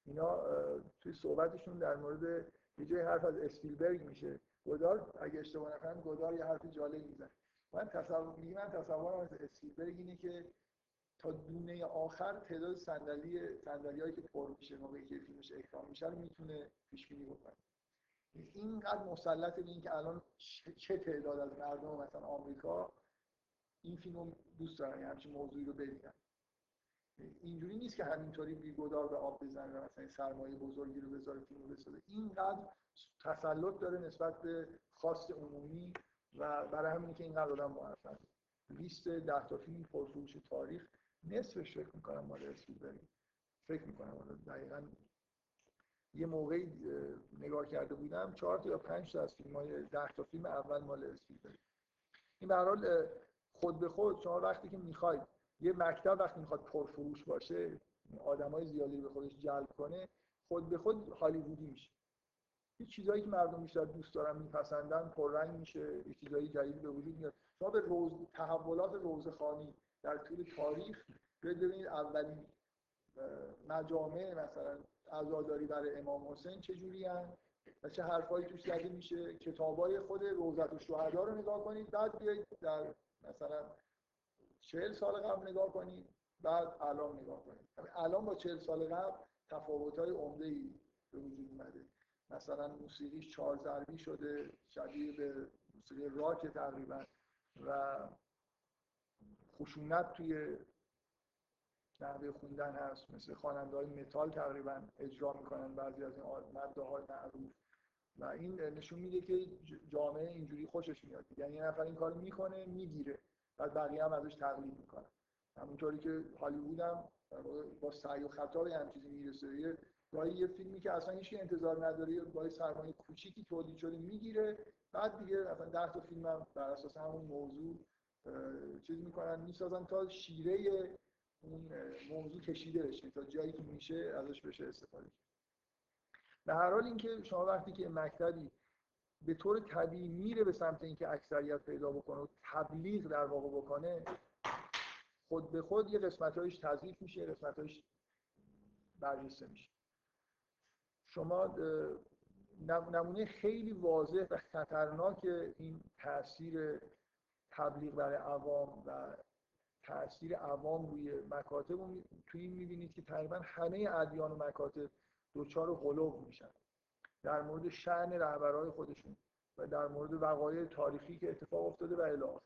اینا توی صحبتشون در مورد یه جای حرف از اسپیلبرگ میشه. گودار اگه اشتباه نکنم گودار یه حرف جالب می‌زنه. من تصور من تصورم از اسپیلبرگ اینه که تا دونه آخر تعداد صندلی صندلیایی که پر میشه موقعی که فیلمش اکران میشه می‌تونه پیش بینی بکنه. اینقدر مسلط به اینکه الان چه تعداد از مردم مثلا آمریکا این فیلم دوست دارن همچین موضوعی رو ببینن. اینجوری نیست که همینطوری بیگدار به آب بزنه مثلا سرمایه بزرگی رو بذاره فیلم بسازه. اینقدر تسلط داره نسبت به خواست عمومی و برای همینه که اینقدر آدم موفق. لیست ده تا فیلم پرفروش تاریخ نصفش فکر می‌کنم مال اسپیلبرگ فکر می‌کنم دقیقا یه موقعی نگاه کرده بودم چهار تا یا پنج تا از فیلم های ده تا فیلم اول مال اسپیلبرگ این به خود به خود شما وقتی که می‌خواید یه مکتب وقتی می‌خواد پرفروش باشه آدمای زیادی به خودش جلب کنه خود به خود هالیوودی میشه. یه چیزایی که مردم بیشتر دوست دارن میپسندن پررنگ میشه یه چیزایی جدید به وجود میاد. شما به روز تحولات روزخانی در طول تاریخ ببینید اولین مجامع مثلا عزاداری برای امام حسین چه جوری و چه حرفایی توش زده میشه. کتابای خود روزت و شهدا رو نگاه کنید. بعد بیایید در مثلا چهل سال قبل نگاه کنید. بعد الان نگاه کنید. الان با چهل سال قبل عمده ای به وجود اومده. مثلا موسیقیش چهار ضربی شده شبیه به موسیقی راک تقریبا. و خشونت توی نحوه خوندن هست. مثل خواننده های متال تقریبا اجرا می‌کنن بعضی از این ماده های معروف. و این نشون میده که جامعه اینجوری خوشش میاد. یعنی یه نفر این کار می‌کنه می‌گیره. و بقیه هم ازش تقلید می‌کنن. همونطوری که هالیوود هم با سعی و خطا به هم چیزی می‌رسه. یه گاهی یه فیلمی که اصلا هیچ انتظار نداره با سرمایه کوچیکی تولید شده می‌گیره. بعد دیگه مثلا 10 تا فیلم هم بر اساس همون موضوع چیز می‌کنن می‌سازن تا شیره اون موضوع کشیده بشه تا جایی که میشه ازش بشه استفاده کرد. به هر حال اینکه شما وقتی که مکتبی به طور طبیعی میره به سمت اینکه اکثریت پیدا بکنه و تبلیغ در واقع بکنه خود به خود یه قسمتهایش تضعیف میشه قسمتهایش برجسته میشه. شما نمونه خیلی واضح و خطرناک این تاثیر تبلیغ برای عوام و تاثیر عوام روی مکاتب توی این می‌بینید که تقریبا همه ادیان و مکاتب دوچار غلوب میشن. در مورد شعن رهبرهای خودشون و در مورد وقایع تاریخی که اتفاق افتاده و الی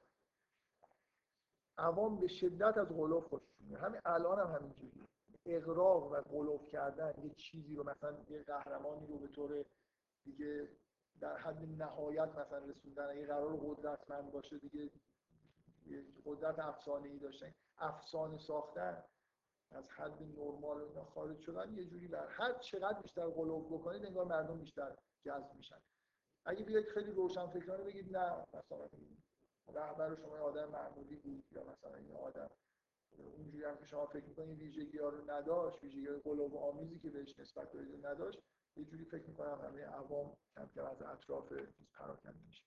عوام به شدت از غلوب خوششون میاد همین الان هم همینجوری. اقراق و غلوب کردن یه چیزی رو مثلا یه قهرمانی رو به طور دیگه در حد نهایت مثلا رسوندن اگه قرار قدرتمند باشه دیگه قدرت افسانه ای داشتن افسانه ساختن از حد نرمال اینا خارج شدن یه جوری بر هر چقدر بیشتر قلوب بکنید انگار مردم بیشتر جذب میشن. اگه بیاید خیلی روشن فکرانه بگید نه مثلا رهبر شما آدم معمولی بود یا مثلا این آدم. اونجوری هم که شما فکر می‌کنید ویژگی ها رو نداشت ویژگی های آمیزی که بهش نسبت دارید نداشت یه جوری فکر می‌کنم همه عوام کم کم از اطراف پراکنده میشه.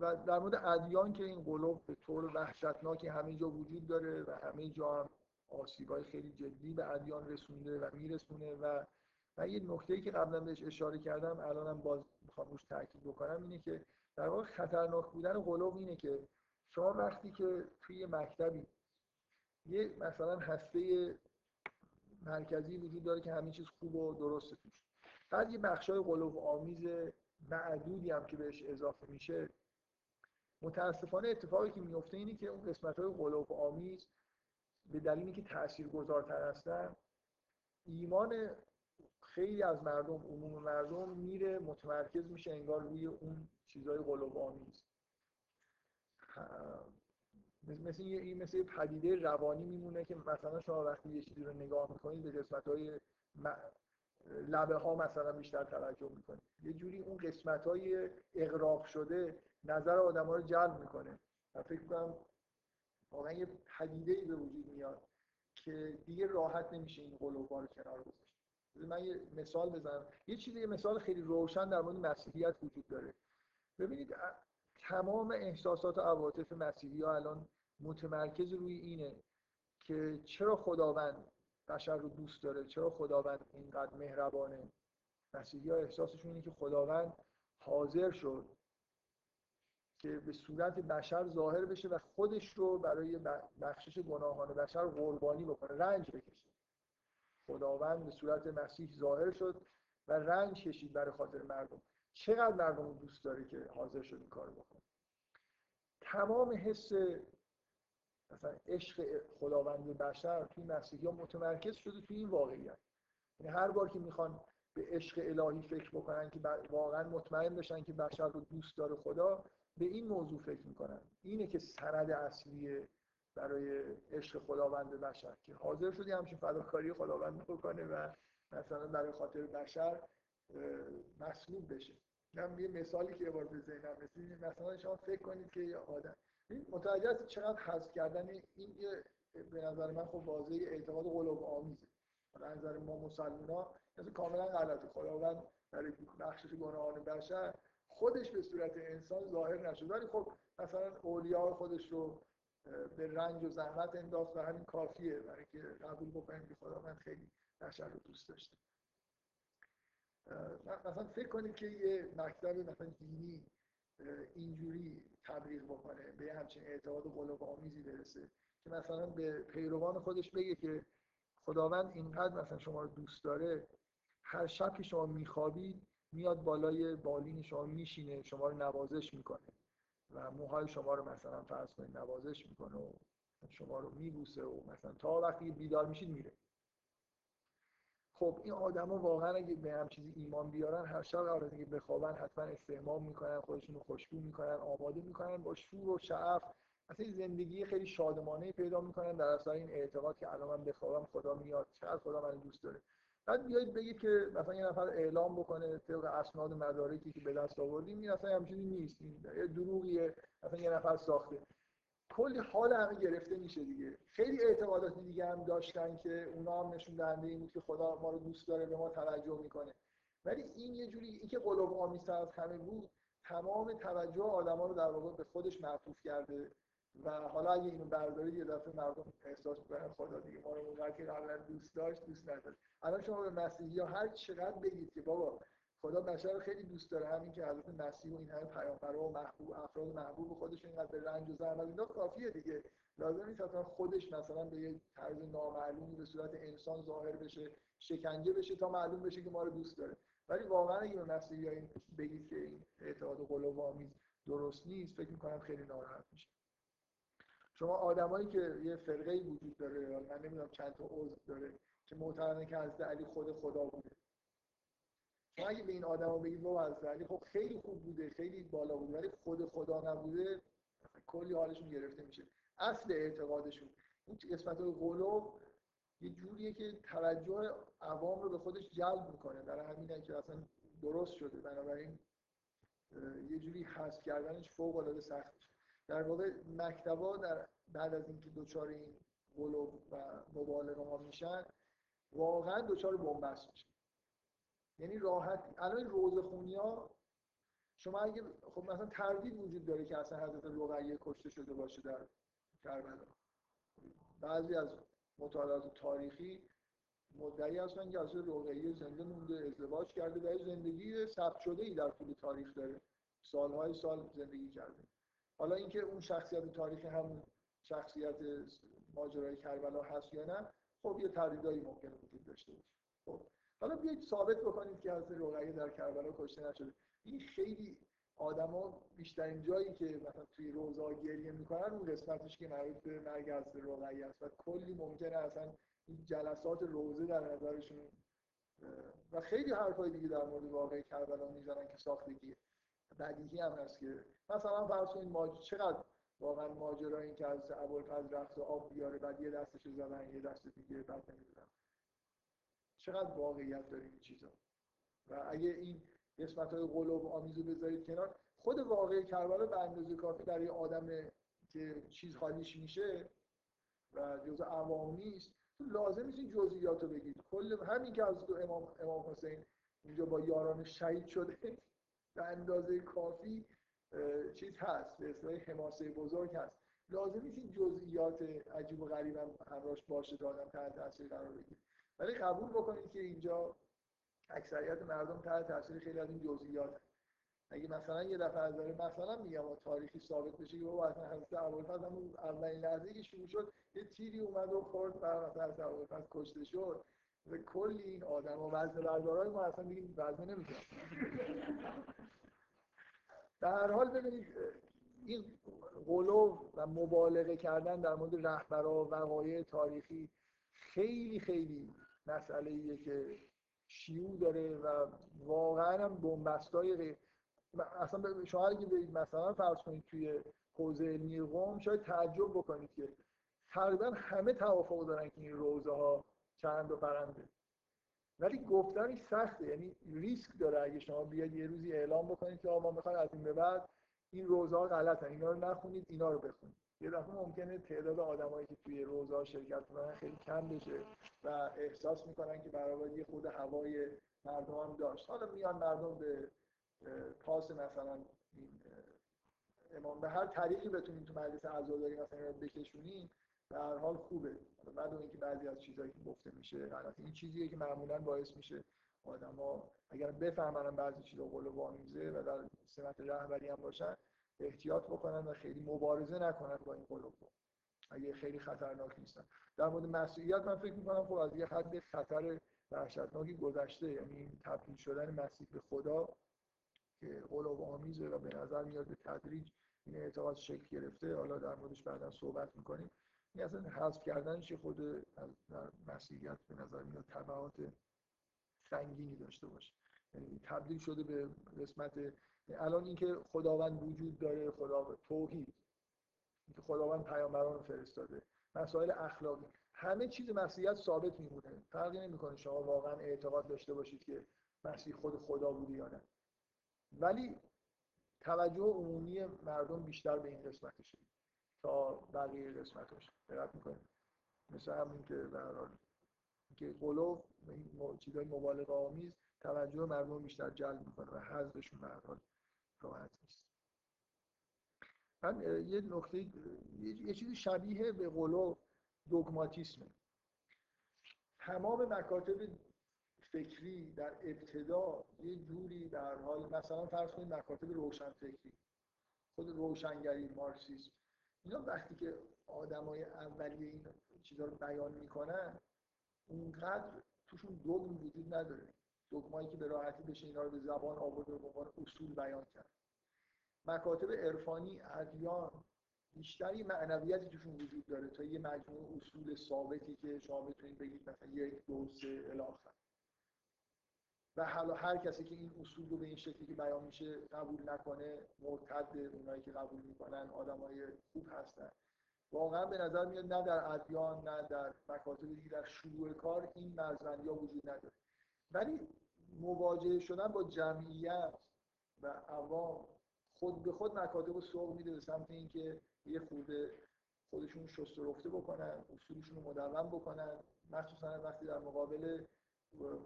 و در مورد ادیان که این قلوب به طور وحشتناکی همه جا وجود داره و همه جا هم آسیبای خیلی جدی به ادیان رسونده و میرسونه و من یه نکته که قبلا بهش اشاره کردم الانم باز می‌خوام روش تاکید بکنم اینه که در واقع خطرناک بودن قلوب اینه که شما وقتی که توی مکتبی یه مثلا هسته مرکزی وجود داره که همه چیز خوب و درسته توش. بعد یه بخشای قلوب آمیز معدودی هم که بهش اضافه میشه متاسفانه اتفاقی که میفته اینه که اون قسمت های قلوب آمیز به دلیلی که تأثیر گذارتر هستن ایمان خیلی از مردم عموم مردم میره متمرکز میشه انگار روی اون چیزهای قلوب آمیز. مثل یه مثل پدیده روانی میمونه که مثلا شما وقتی یه چیزی رو نگاه می‌کنید به قسمت های لبه ها مثلا بیشتر توجه می‌کنید. یه جوری اون قسمت های اقراق شده نظر آدم ها رو جلب می‌کنه. و فکر کنم واقعا یه پدیده ای به وجود میاد که دیگه راحت نمیشه این قلوبا رو کنار گذاشت من یه مثال بزنم. یه چیزی یه مثال خیلی روشن در مورد مسیحیت وجود داره. ببینید تمام احساسات و عواطف مسیحی ها الان متمرکز روی اینه که چرا خداوند بشر رو دوست داره؟ چرا خداوند اینقدر مهربانه؟ مسیحی ها احساسشون اینه که خداوند حاضر شد که به صورت بشر ظاهر بشه و خودش رو برای بخشش گناهان بشر قربانی بکنه رنج بکشه. خداوند به صورت مسیح ظاهر شد و رنج کشید برای خاطر مردم. چقدر مردم دوست داره که حاضر شد این کار بکنه؟ تمام حس مثلا عشق خداوند بشر توی مسیحی ها متمرکز شده توی این واقعیت. یعنی هر بار که می‌خوان به عشق الهی فکر بکنن که واقعا مطمئن بشن که بشر رو دوست داره خدا به این موضوع فکر می‌کنن. اینه که سند اصلی برای عشق خداوند بشر که حاضر شدی همچین فداکاری خداوند بکنه و مثلا برای خاطر بشر مسلوب بشه. یه مثالی که بار به ذهنم مثلا شما فکر کنید که یه آدم متوجه است چقدر حذف کردن این یه به نظر من خب واضح اعتقاد قلوب آمیزه. به نظر ما مسلمان ها کاملا غلطه. خداوند برای بخشش گناهان بشر خودش به صورت انسان ظاهر نشد. ولی خب مثلا اولیا خودش رو به رنج و زحمت انداخت و همین کافیه برای که قبول بکنیم که خداوند خیلی بشر رو دوست داشته. مثلا فکر کنید که یه مکتب مثلا دینی اینجوری تبلیغ بکنه به همچین اعتقاد قلوب آمیزی برسه که مثلا به پیروان خودش بگه که خداوند اینقدر مثلا شما رو دوست داره هر شب که شما میخوابید میاد بالای بالین شما میشینه شما رو نوازش می‌کنه و موهای شما رو مثلا فرض کنید نوازش می‌کنه و شما رو میبوسه و مثلا تا وقتی بیدار میشید میره. خب این آدما واقعا اگه به هم چیزی ایمان بیارن هر شب قراره که بخوابن حتما استعمام می‌کنن خودشون رو خوشبو می‌کنن آماده می‌کنن با شور و شعف. اصلا زندگی خیلی شادمانه پیدا می‌کنن در اثر این اعتقاد که الان من بخوابم خدا میاد. چقدر خدا من دوست داره. بعد بیاید بگید که مثلا یه نفر اعلام بکنه طبق اسناد مدارکی که به دست آوردیم این اصلا همچینی نیست. این یه دروغیه. مثلا یه نفر ساخته. کلی حال همه گرفته میشه دیگه. خیلی اعتقادات دیگه هم داشتن که اونا هم نشون دهنده این بود که خدا ما رو دوست داره به ما توجه می‌کنه. ولی این یه جوری این که قلوب آمیز از همه بود تمام توجه آدما رو در واقع به خودش معطوف کرده و حالا اگه اینو بردارید یه دفعه مردم احساس کنن خدا دیگه ما رو اونقدر که قبلا دوست داشت دوست نداشت. الان شما به مسیحی ها هر چقدر بگید که بابا خدا بشر رو خیلی دوست داره همین که حضرت مسیح و این همه پیامبرا و محبوب افراد محبوب خودش اینقدر به رنج و زحمت اینا کافیه دیگه. لازم نیست اصلا خودش مثلا به یه طرز نامعلومی به صورت انسان ظاهر بشه شکنجه بشه تا معلوم بشه که ما رو دوست داره. ولی واقعا اگه به مسیحی بگید که این اعتقاد قلوب آمیز درست نیست فکر می‌کنم خیلی ناراحت میشه. شما آدمایی که یه فرقه ای وجود داره من نمی‌دونم چند تا عضو داره که معتقدن که حضرت علی خود خدا بوده. شما اگه به این آدما بگید بابا علی خب خیلی خوب بوده خیلی بالا بوده ولی خود خدا نبوده کلی حالشون گرفته میشه. اصل اعتقادشون. این قسمت قلوب یه جوریه که توجه عوام رو به خودش جلب می‌کنه. برای همینه که اصلا درست شده. بنابراین یه جوری حذف کردنش فوق العاده سخت در واقع مکتبا در بعد از اینکه دوچار این قلوب و مبالغه ها میشن واقعا دوچار بنبست میشن. یعنی راحت. الان روزخونی ها شما اگه خب مثلا تردید وجود داره که اصلا حضرت رقیه کشته شده باشه در کربلا. بعضی از مطالعات تاریخی مدعی هستن که حضرت رقیه زنده مونده ازدواج کرده و زندگی ثبت شده ای در طول تاریخ داره. سالهای سال زندگی کرده. حالا اینکه اون شخصیت تاریخی هم شخصیت ماجرای کربلا هست یا نه خب یه تردیدایی ممکنه وجود داشته باشه. خب. حالا بیایید ثابت بکنید که حضرت رقیه در کربلا کشته نشده. این خیلی آدما بیشترین جایی که مثلا توی روزا گریه می‌کنن اون قسمتش که مربوط به مرگ حضرت رقیه است. و کلی ممکنه اصلا این جلسات روزه در نظرشون و خیلی حرفای دیگه در مورد واقع کربلا می‌زنن که ساختگیه. بدیهی هم هست که مثلا فرض کنید ماج... چقدر واقعا ماجرا این که از ابوالفضل رفت و آب بیاره بعد یه دستش زدن یه دست دیگه بعد نمی‌دونم. چقدر واقعیت داره این چیزا. و اگه این قسمت های قلوب آمیزو بذارید کنار خود واقعی کربلا به اندازه کافی برای آدم که چیز خالیش میشه و جزء عوام نیست لازم نیست این جزئیات رو بگید. کل همین که از امام امام حسین اینجا با یاران شهید شده به اندازه کافی چیز هست به اصطلاح حماسه بزرگ هست. لازم نیست این جزئیات عجیب و غریب هم همراش باشه تا تحت تاثیر قرار بگیره. ولی قبول بکنید که اینجا اکثریت مردم تحت تاثیر خیلی از این جزئیات اگه مثلا یه دفعه داره مثلا میگم تاریخی ثابت بشه که بابا اصلا حضرت ابوالفضل همون اولین لحظه که شروع شد یه تیری اومد و خورد بر مثلا حضرت ابوالفضل کشته شد. و کلی این آدم و وزن بردارای ما اصلا دیگه وزنه نمی‌کنن در هر حال ببینید این غلو و مبالغه کردن در مورد رهبرا و وقایع تاریخی خیلی خیلی مسئله ایه که شیوع داره و واقعا هم بنبستای غیر اصلا شما اگه برید مثلا فرض کنید توی حوزه علمی قوم شاید تعجب بکنید که تقریبا همه توافق دارن که این روزه ها چند و پرنده. ولی گفتنش سخته. یعنی ریسک داره اگه شما بیاد یه روزی اعلام بکنید که ما می‌خوایم از این به بعد این روزها غلطن. اینا رو نخونید اینا رو بخونید. یه دفعه ممکنه تعداد آدمایی که توی روزها شرکت می‌کنن خیلی کم بشه و احساس می‌کنن که برای یه خود هوای مردم هم داشت. حالا میان مردم به پاس مثلا این امام به هر طریقی بتونیم تو مجلس عزاداری مثلا رو بکشونیم در هر حال خوبه. بعد اینکه بعضی از چیزهایی که گفته میشه غلطه. این چیزیه که معمولا باعث میشه آدما اگر بفهمن بعضی چیزا قول وامیزه و در سمت رهبری هم باشن احتیاط بکنن و خیلی مبارزه نکنن با این قلوب اگه خیلی خطرناک نیستن. در مورد مسیحیت من فکر می‌کنم خب از یه حد خطر وحشتناکی گذشته. یعنی تبدیل شدن مسیح به خدا که قلوب آمیزه و به نظر میاد به تدریج این اعتقاد شکل گرفته. حالا در موردش بعدا صحبت می‌کنیم. این اصلا حذف کردنش خود در مسیحیت به نظر میاد تبعات سنگینی داشته باشه. یعنی تبدیل شده به قسمت الان اینکه خداوند وجود داره خدا توحید اینکه خداوند پیامبران فرستاده مسائل اخلاقی همه چیز مسیحیت ثابت میمونه. فرقی نمی‌کنه شما واقعا اعتقاد داشته باشید که مسیح خود خدا بوده یا نه. ولی توجه عمومی مردم بیشتر به این قسمتشه. تا بقیه قسمتش دقت می‌کنید. مثل همین که به که قلوب این چیزای مبالغه آمیز توجه مردم بیشتر جلب می‌کنه و حذفشون به راحت نیست. من یه نکته یه چیزی شبیه به قلو دوگماتیسمه تمام مکاتب فکری در ابتدا یه جوری در حال مثلا فرض کنید مکاتب روشن فکری خود روشنگری مارکسیسم. اینا وقتی که آدمای اولیه این چیزا رو بیان می‌کنن اونقدر توشون دوگم وجود نداره. دگمایی که به راحتی بشه اینا رو به زبان آورده و به اصول بیان کرد. مکاتب عرفانی ادیان بیشتری معنویتی توشون وجود داره تا یه مجموعه اصول ثابتی که شما بتونید بگید مثلا یک دو سه الاخر و حالا هر کسی که این اصول رو به این شکلی که بیان میشه قبول نکنه مرتد اونایی که قبول می‌کنن آدمای خوب هستن. واقعا به نظر میاد نه در ادیان نه در مکاتب دیگه در شروع کار این مرزبندی ها وجود نداره. ولی مواجهه شدن با جمعیت و عوام خود به خود مکاتب رو سوق میده به سمت اینکه یه خورده خودشون شست رفته بکنن اصولشون رو مدون بکنن. مخصوصا وقتی در مقابل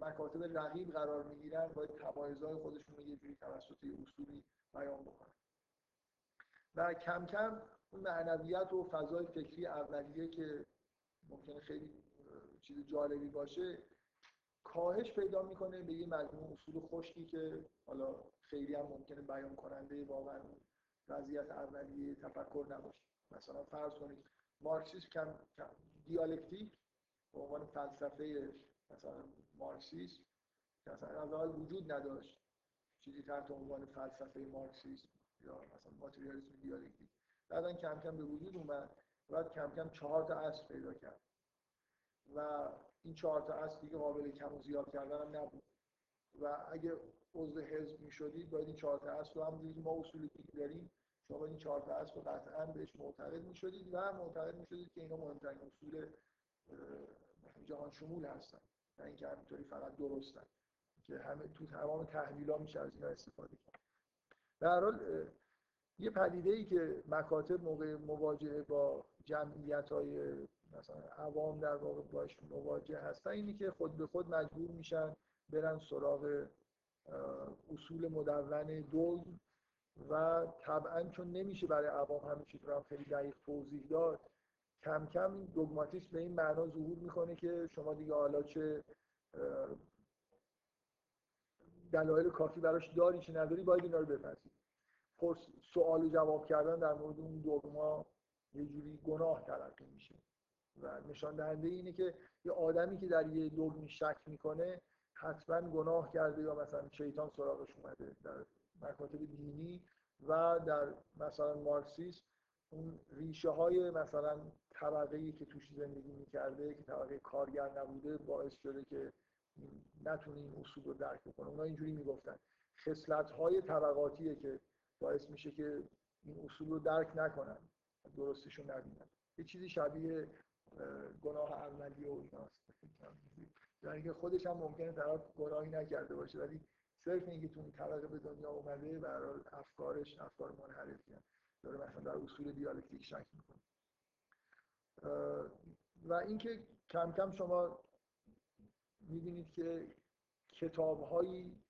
مکاتب رقیب قرار می‌گیرن باید تمایزهای خودشون رو یه جوری توسط اصولی بیان بکنن. و کم کم اون معنویت و فضای فکری اولیه که ممکنه خیلی چیز جالبی باشه کاهش پیدا می‌کنه به یه مجموع اصول خشکی که حالا خیلی هم ممکنه بیان کننده واقعا وضعیت اولیه تفکر نباشه. مثلا فرض کنید مارکسیسم کم, دیالکتیک به عنوان فلسفه مثلا مارکسیسم که اصلا از وجود نداشت. چیزی تحت عنوان فلسفه مارکسیسم یا مثلا ماتریالیسم دیالکتیک. بعدا کم کم به وجود اومد بعد کم کم چهار تا اصل پیدا کرد. و این چهار تا اصل دیگه قابل کم و زیاد کردن هم نبود. و اگه عضو حزب می شدید باید این چهار تا اصل رو هم که ما اصول دیگه داریم. شما این چهار تا اصل رو قطعا بهش معتقد می شدید و معتقد می شدید که اینا مهمترین اصول جهان شمول هستن. نه اینکه همینطوری فقط درستن که همه تو تمام تحلیل ها میشه از اینا استفاده کرد. در حال یه پدیده ای که مکاتب موقع مواجهه با جمعیت های مثلا عوام در واقع باش مواجه هستن اینی که خود به خود مجبور میشن برن سراغ اصول مدون دو و طبعا چون نمیشه برای عوام همه چیز رو هم خیلی دقیق توضیح داد کم کم این دوگماتیسم به این معنا ظهور می‌کنه که شما دیگه حالا چه دلایل کافی براش داری چه نداری باید اینا رو بپذیری. سوال جواب کردن در مورد اون دوگما یه جوری گناه تلقی میشه. و نشان دهنده اینه که یه آدمی که در یه دوگمی شک می‌کنه حتما گناه کرده یا مثلا شیطان سراغش اومده در مکاتب دینی و در مثلا مارکسیسم اون ریشه های مثلا طبقه ای که توش زندگی می‌کرده که طبقه کارگر نبوده باعث شده که نتونه این اصول رو درک بکنه. اونا اینجوری می‌گفتن. خصلت های طبقاتیه که باعث میشه که این اصول رو درک نکنن درستشون نبینن. یه چیزی شبیه گناه اولی و ایناست یعنی که خودش هم ممکنه طرف گناهی نکرده باشه ولی صرف اینکه تو این طبقه به دنیا اومده برای افکارش افکار منحرفی داره مثلا در اصول دیالکتیک شک می‌کنه. و اینکه کم کم شما می‌بینید که کتابهایی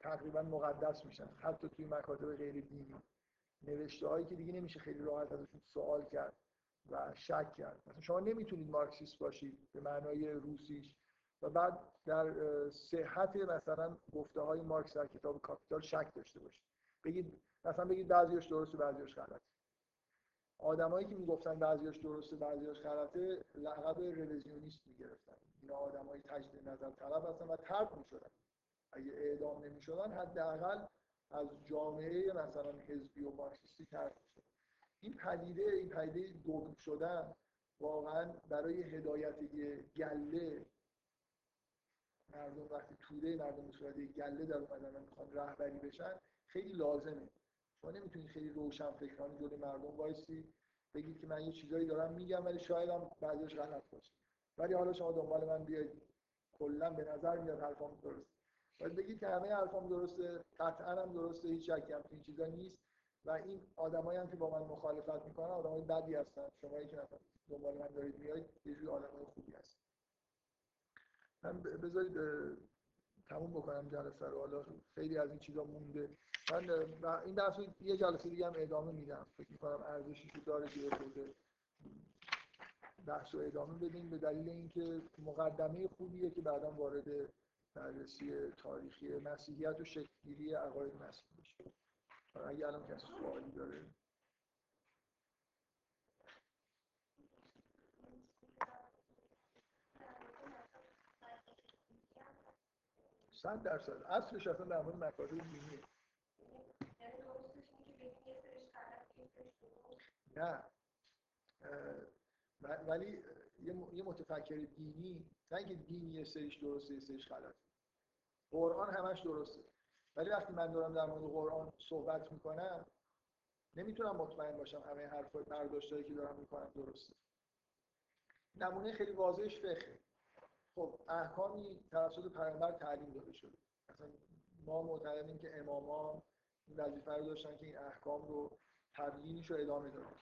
تقریبا مقدس میشن حتی توی مکاتب غیر دینی نوشته هایی که دیگه نمیشه خیلی راحت ازشون سوال کرد و شک کرد. مثلا شما نمی‌تونید مارکسیست باشید به معنای روسیش. و بعد در صحت مثلا گفته های مارکس در کتاب کاپیتال شک داشته باشید. بگید مثلا بگید بعضیش درسته بعضیش غلطه. آدمایی که می‌گفتن بعضیش درسته بعضیش غلطه لقب رویزیونیست می‌گرفتن. اینا آدمای تجدید نظر طلب هستن و ترک می‌شدن. اگه اعدام نمی‌شدن حداقل از جامعه مثلا حزبی و مارکسیستی ترک می‌شدن این پدیده این پدیده دوم شدن واقعا برای هدایت گله مردم وقتی توده مردم به صورت گله در اومدن می‌خوان رهبری بشن خیلی لازمه. شما نمی‌تونید خیلی روشن فکرانی جلوی مردم وایسی بگید که من یه چیزایی دارم میگم ولی شاید هم بعضیش غلط باشه. ولی حالا شما دنبال من بیاید کلا به نظر میاد حرفام درست باید بگید که همه حرفام درسته قطعا هم درسته هیچ شکی هم این چیزا نیست. و این آدمایی هم که با من مخالفت می‌کنن آدمای بدی هستن. شما که مثلا دنبال من دارید میایید یه جوری آدمای خوبی هستن. من بذارید تموم بکنم جلسه رو. حالا خیلی از این چیزا مونده. من این درس یه جلسه دیگه هم ادامه میدم. فکر می‌کنم ارزشی رو داره که بوده بحث رو ادامه بدیم. به دلیل اینکه مقدمه خوبیه که بعدا وارد بررسی تاریخی مسیحیت و شکلگیری عقاید مسیحی بشه اگه الان کسی سوالی داره؟ صد درصد. اصلش اصلا در مورد مکاتب دینیه نه. ولی یه متفکر دینی نه اینکه دینی سریش درسته یه سریش غلطه. قرآن همش درسته. ولی وقتی من دارم در مورد قرآن صحبت می‌کنم نمی‌تونم مطمئن باشم همه حرف برداشتایی که دارم می‌کنم درسته. نمونه خیلی واضحش فقه خب احکامی توسط پیامبر تعلیم داده شده. مثلا ما معتقدیم که امامان این وظیفه رو داشتن که این احکام رو تبیینش رو ادامه دادن.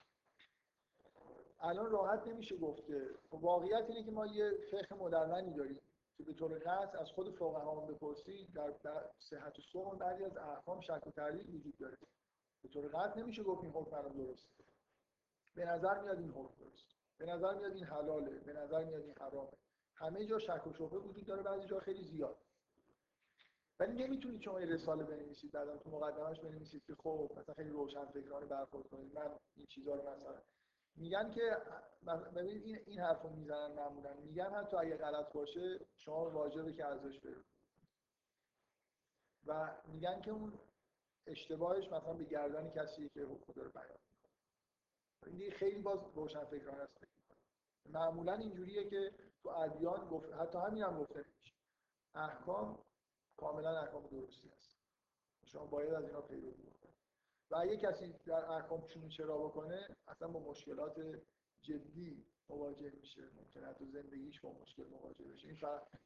الان راحت نمیشه گفت که خب واقعیت اینه که ما یه فقه مدونی داریم. که به طور قطع از خود فقها بپرسید در, در صحت و صوم بعضی از احکام شک و تردید وجود داره. به طور قطع نمیشه گفت این حکم الان درست به نظر میاد این حکم درست به نظر میاد این حلاله. به نظر میاد این حرامه. همه جا شک و شبهه وجود داره بعضی جا خیلی زیاد. ولی نمی‌تونید شما یه رساله بنویسید بعدا تو مقدمش بنویسید که خب مثلا خیلی روشن فکرانه برخورد کنید. من این چیزا رو مثلا میگن که ببینید این این حرفو می‌زنن معمولا. میگن حتی اگه غلط باشه شما واجبه که ازش برید و میگن که اون اشتباهش مثلا به گردن کسی که حکم داره بیان این خیلی باز روشن فکرانه است معمولا اینجوریه که تو ادیان گفت حتی همین هم گفته میشه. احکام کاملا احکام درستی هست. شما باید از اینا پیروی بکنید و اگه کسی در چون چرا بکنه اصلا با مشکلات جدی مواجه میشه. ممکنه تو زندگیش با مشکل مواجه بشه. این,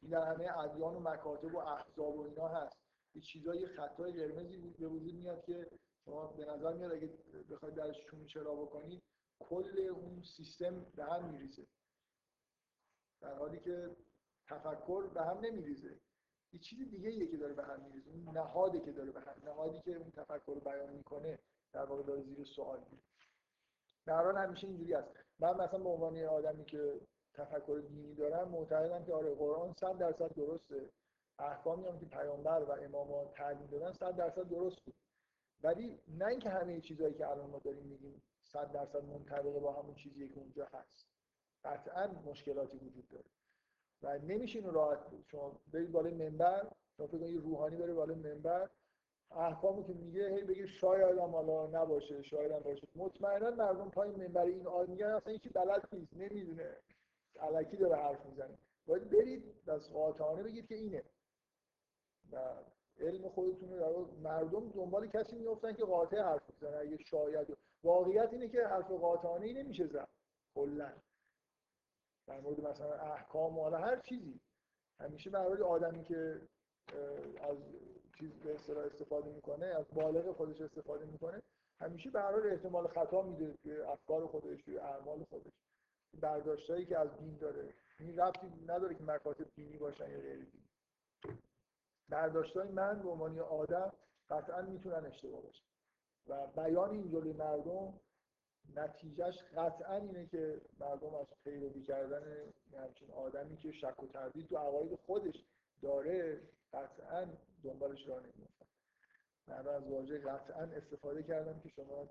این در همه ادیان و مکاتب و احزاب و اینا هست. یه چیزای خطای قرمزی به وجود میاد که شما به نظر میاد اگه بخواید درش چون چرا بکنید کل اون سیستم به هم میریزه. در حالی که تفکر به هم نمیریزه. یه چیز دیگه ایه که داره به هم میریزه اون نهاده که داره به هم نهادی که اون تفکر رو بیان می‌کنه در واقع داره زیر سوال میره. در حال همیشه اینجوری است من مثلا به عنوان آدمی که تفکر دینی دارم معتقدم که آره قرآن 100 درصد درسته. احکامی هم که پیامبر و امامان تعلیم دادن صد درصد درست بود. ولی نه اینکه همه چیزهایی که الان ما داریم میگیم صد درصد منطبق با همون چیزی که اونجا هست. قطعا مشکلاتی وجود داره. و نمیشه اینو راحت بود. شما برید بالای منبر شما فکر کنید روحانی بره بالای منبر. احکامی که میگه هی بگه شاید هم حالا نباشه شاید هم باشه مطمئنا مردم پای منبر این آد میگن اصلا یکی بلد نیست نمی‌دونه. علکی داره حرف می‌زنه. باید برید از قاطعانه بگید که اینه. و علم خودتون رو مردم دنبال کسی میفتن که قاطع حرف می‌زنه اگه شاید واقعیت اینه که حرف قاطعانه ای نمیشه زد. کلا. در مورد مثلا احکام و هر چیزی. همیشه برای آدمی که از چیز به اصطلاح استفاده می‌کنه از بالغ خودش استفاده می‌کنه همیشه به هر احتمال خطا میده توی افکار خودش توی اعمال خودش. برداشتایی که از دین داره. این ربطی نداره که مکاتب دینی باشن یا غیر دینی. برداشتای من به عنوان آدم قطعا می‌تونن اشتباه باشن. و بیان این جلوی مردم نتیجهش قطعا اینه که مردم از پیروی کردن همچین آدمی که شک و تردید تو عقاید خودش داره قطعا دنبالش راه نمیفتن من از واژه قطعا استفاده کردم که شما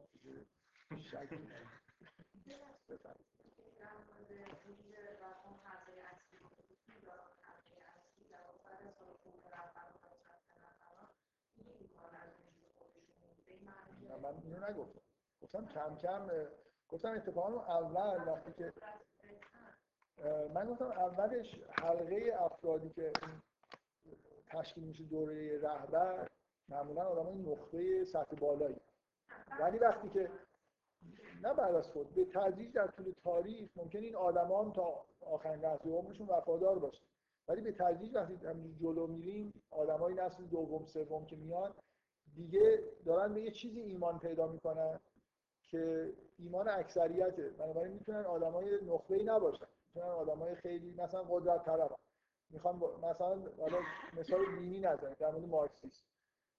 شک من اینو نگفتم. گفتم کم کم گفتم اتفاقا اول وقتی که من گفتم اولش حلقه افرادی که تشکیل میشه دوره رهبر معمولا آدمای نقطه سطح بالایی. ولی وقتی که نه بعد از خود به تدریج در طول تاریخ ممکن این آدمان تا آخرین لحظه عمرشون وفادار باشن ولی به تدریج وقتی جلو میریم آدمای نسل دوم سوم که میان دیگه دارن به یه چیزی ایمان پیدا می‌کنن. که ایمان اکثریته. بنابراین می‌تونن آدمای نخبه ای نباشن. می‌تونن آدمای خیلی مثلا قدرت طلب می‌خوام مثلا حالا مثال دینی نزنیم در مورد مارکسیسم.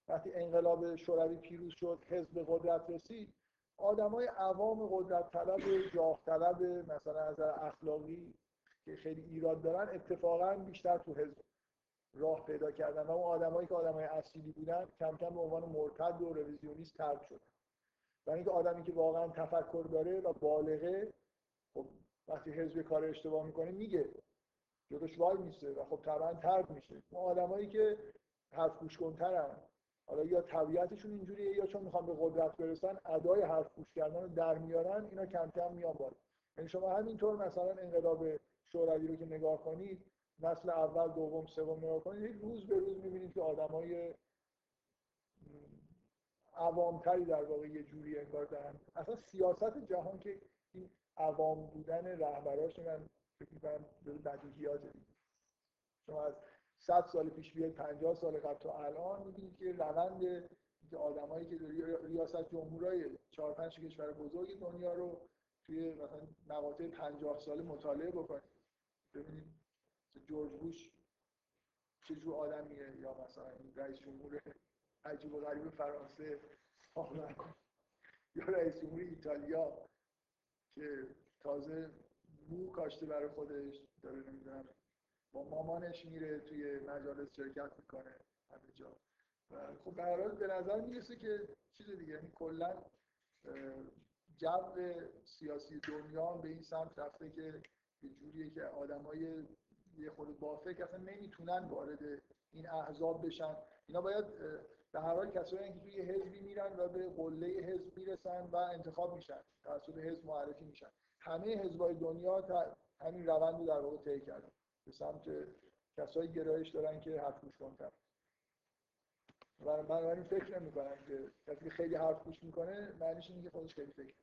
وقتی انقلاب شوروی پیروز شد حزب قدرت رسید آدمای عوام قدرت طلب جاه طلب مثلا از اخلاقی که خیلی ایراد دارن اتفاقا بیشتر تو حزب راه پیدا کردن. و اون آدمایی که آدمای اصیلی بودن کم کم به عنوان مرتد و رویزیونیست ترک شدن. و اینکه آدمی که واقعا تفکر داره و بالغه خب وقتی حزب کار اشتباه می‌کنه میگه. جلوش وای میسته و خب طبعا ترد میشه. اون آدمایی که حرف گوش کنترن حالا یا طبیعتشون اینجوریه یا چون می‌خوان به قدرت برسن ادای حرف گوش کردن رو در میارن اینا کم کم میان بالا. یعنی شما همینطور مثلا انقلاب شوروی رو که نگاه کنید نسل اول دوم سوم نگاه کنید روز به روز می‌بینید که آدمای عوامتری در واقع یه جوری انگار دارن. اصلا سیاست جهان که این عوام بودن رهبراش من فکر می‌کنم بدیهیات شما از 100 سال پیش بیاید 50 سال قبل تا الان می‌بینید که روند آدمایی که ریاست جمهورای 4 5 کشور بزرگ دنیا رو توی مثلا مقاطع 50 ساله مطالعه بکنید. ببینید جورج بوش چه آدمیه یا مثلا رئیس جمهور عجیب و غریب فرانسه یا رئیس جمهور ایتالیا که تازه مو کاشته برای خودش داره نمی‌دونم با مامانش میره توی مجالس شرکت می‌کنه همه جا. و خب به به نظر می‌رسه که چیز دیگه یعنی کلا جو سیاسی دنیا به این سمت رفته که یه جوریه که آدمای یه خود با فکر اصلا نمی‌تونن وارد این احزاب بشن. اینا باید به هر حال کسایی که توی حزبی میرن و به قله حزب می‌رسن و انتخاب میشن توسط حزب معرفی میشن. همه حزبای دنیا همین روند رو در واقع طی کردن. به سمت کسایی گرایش دارن که حرف گوش کنن. و من این فکر نمی کنم که کسی خیلی حرف گوش می‌کنه معنیش اینه که خودش خیلی فکر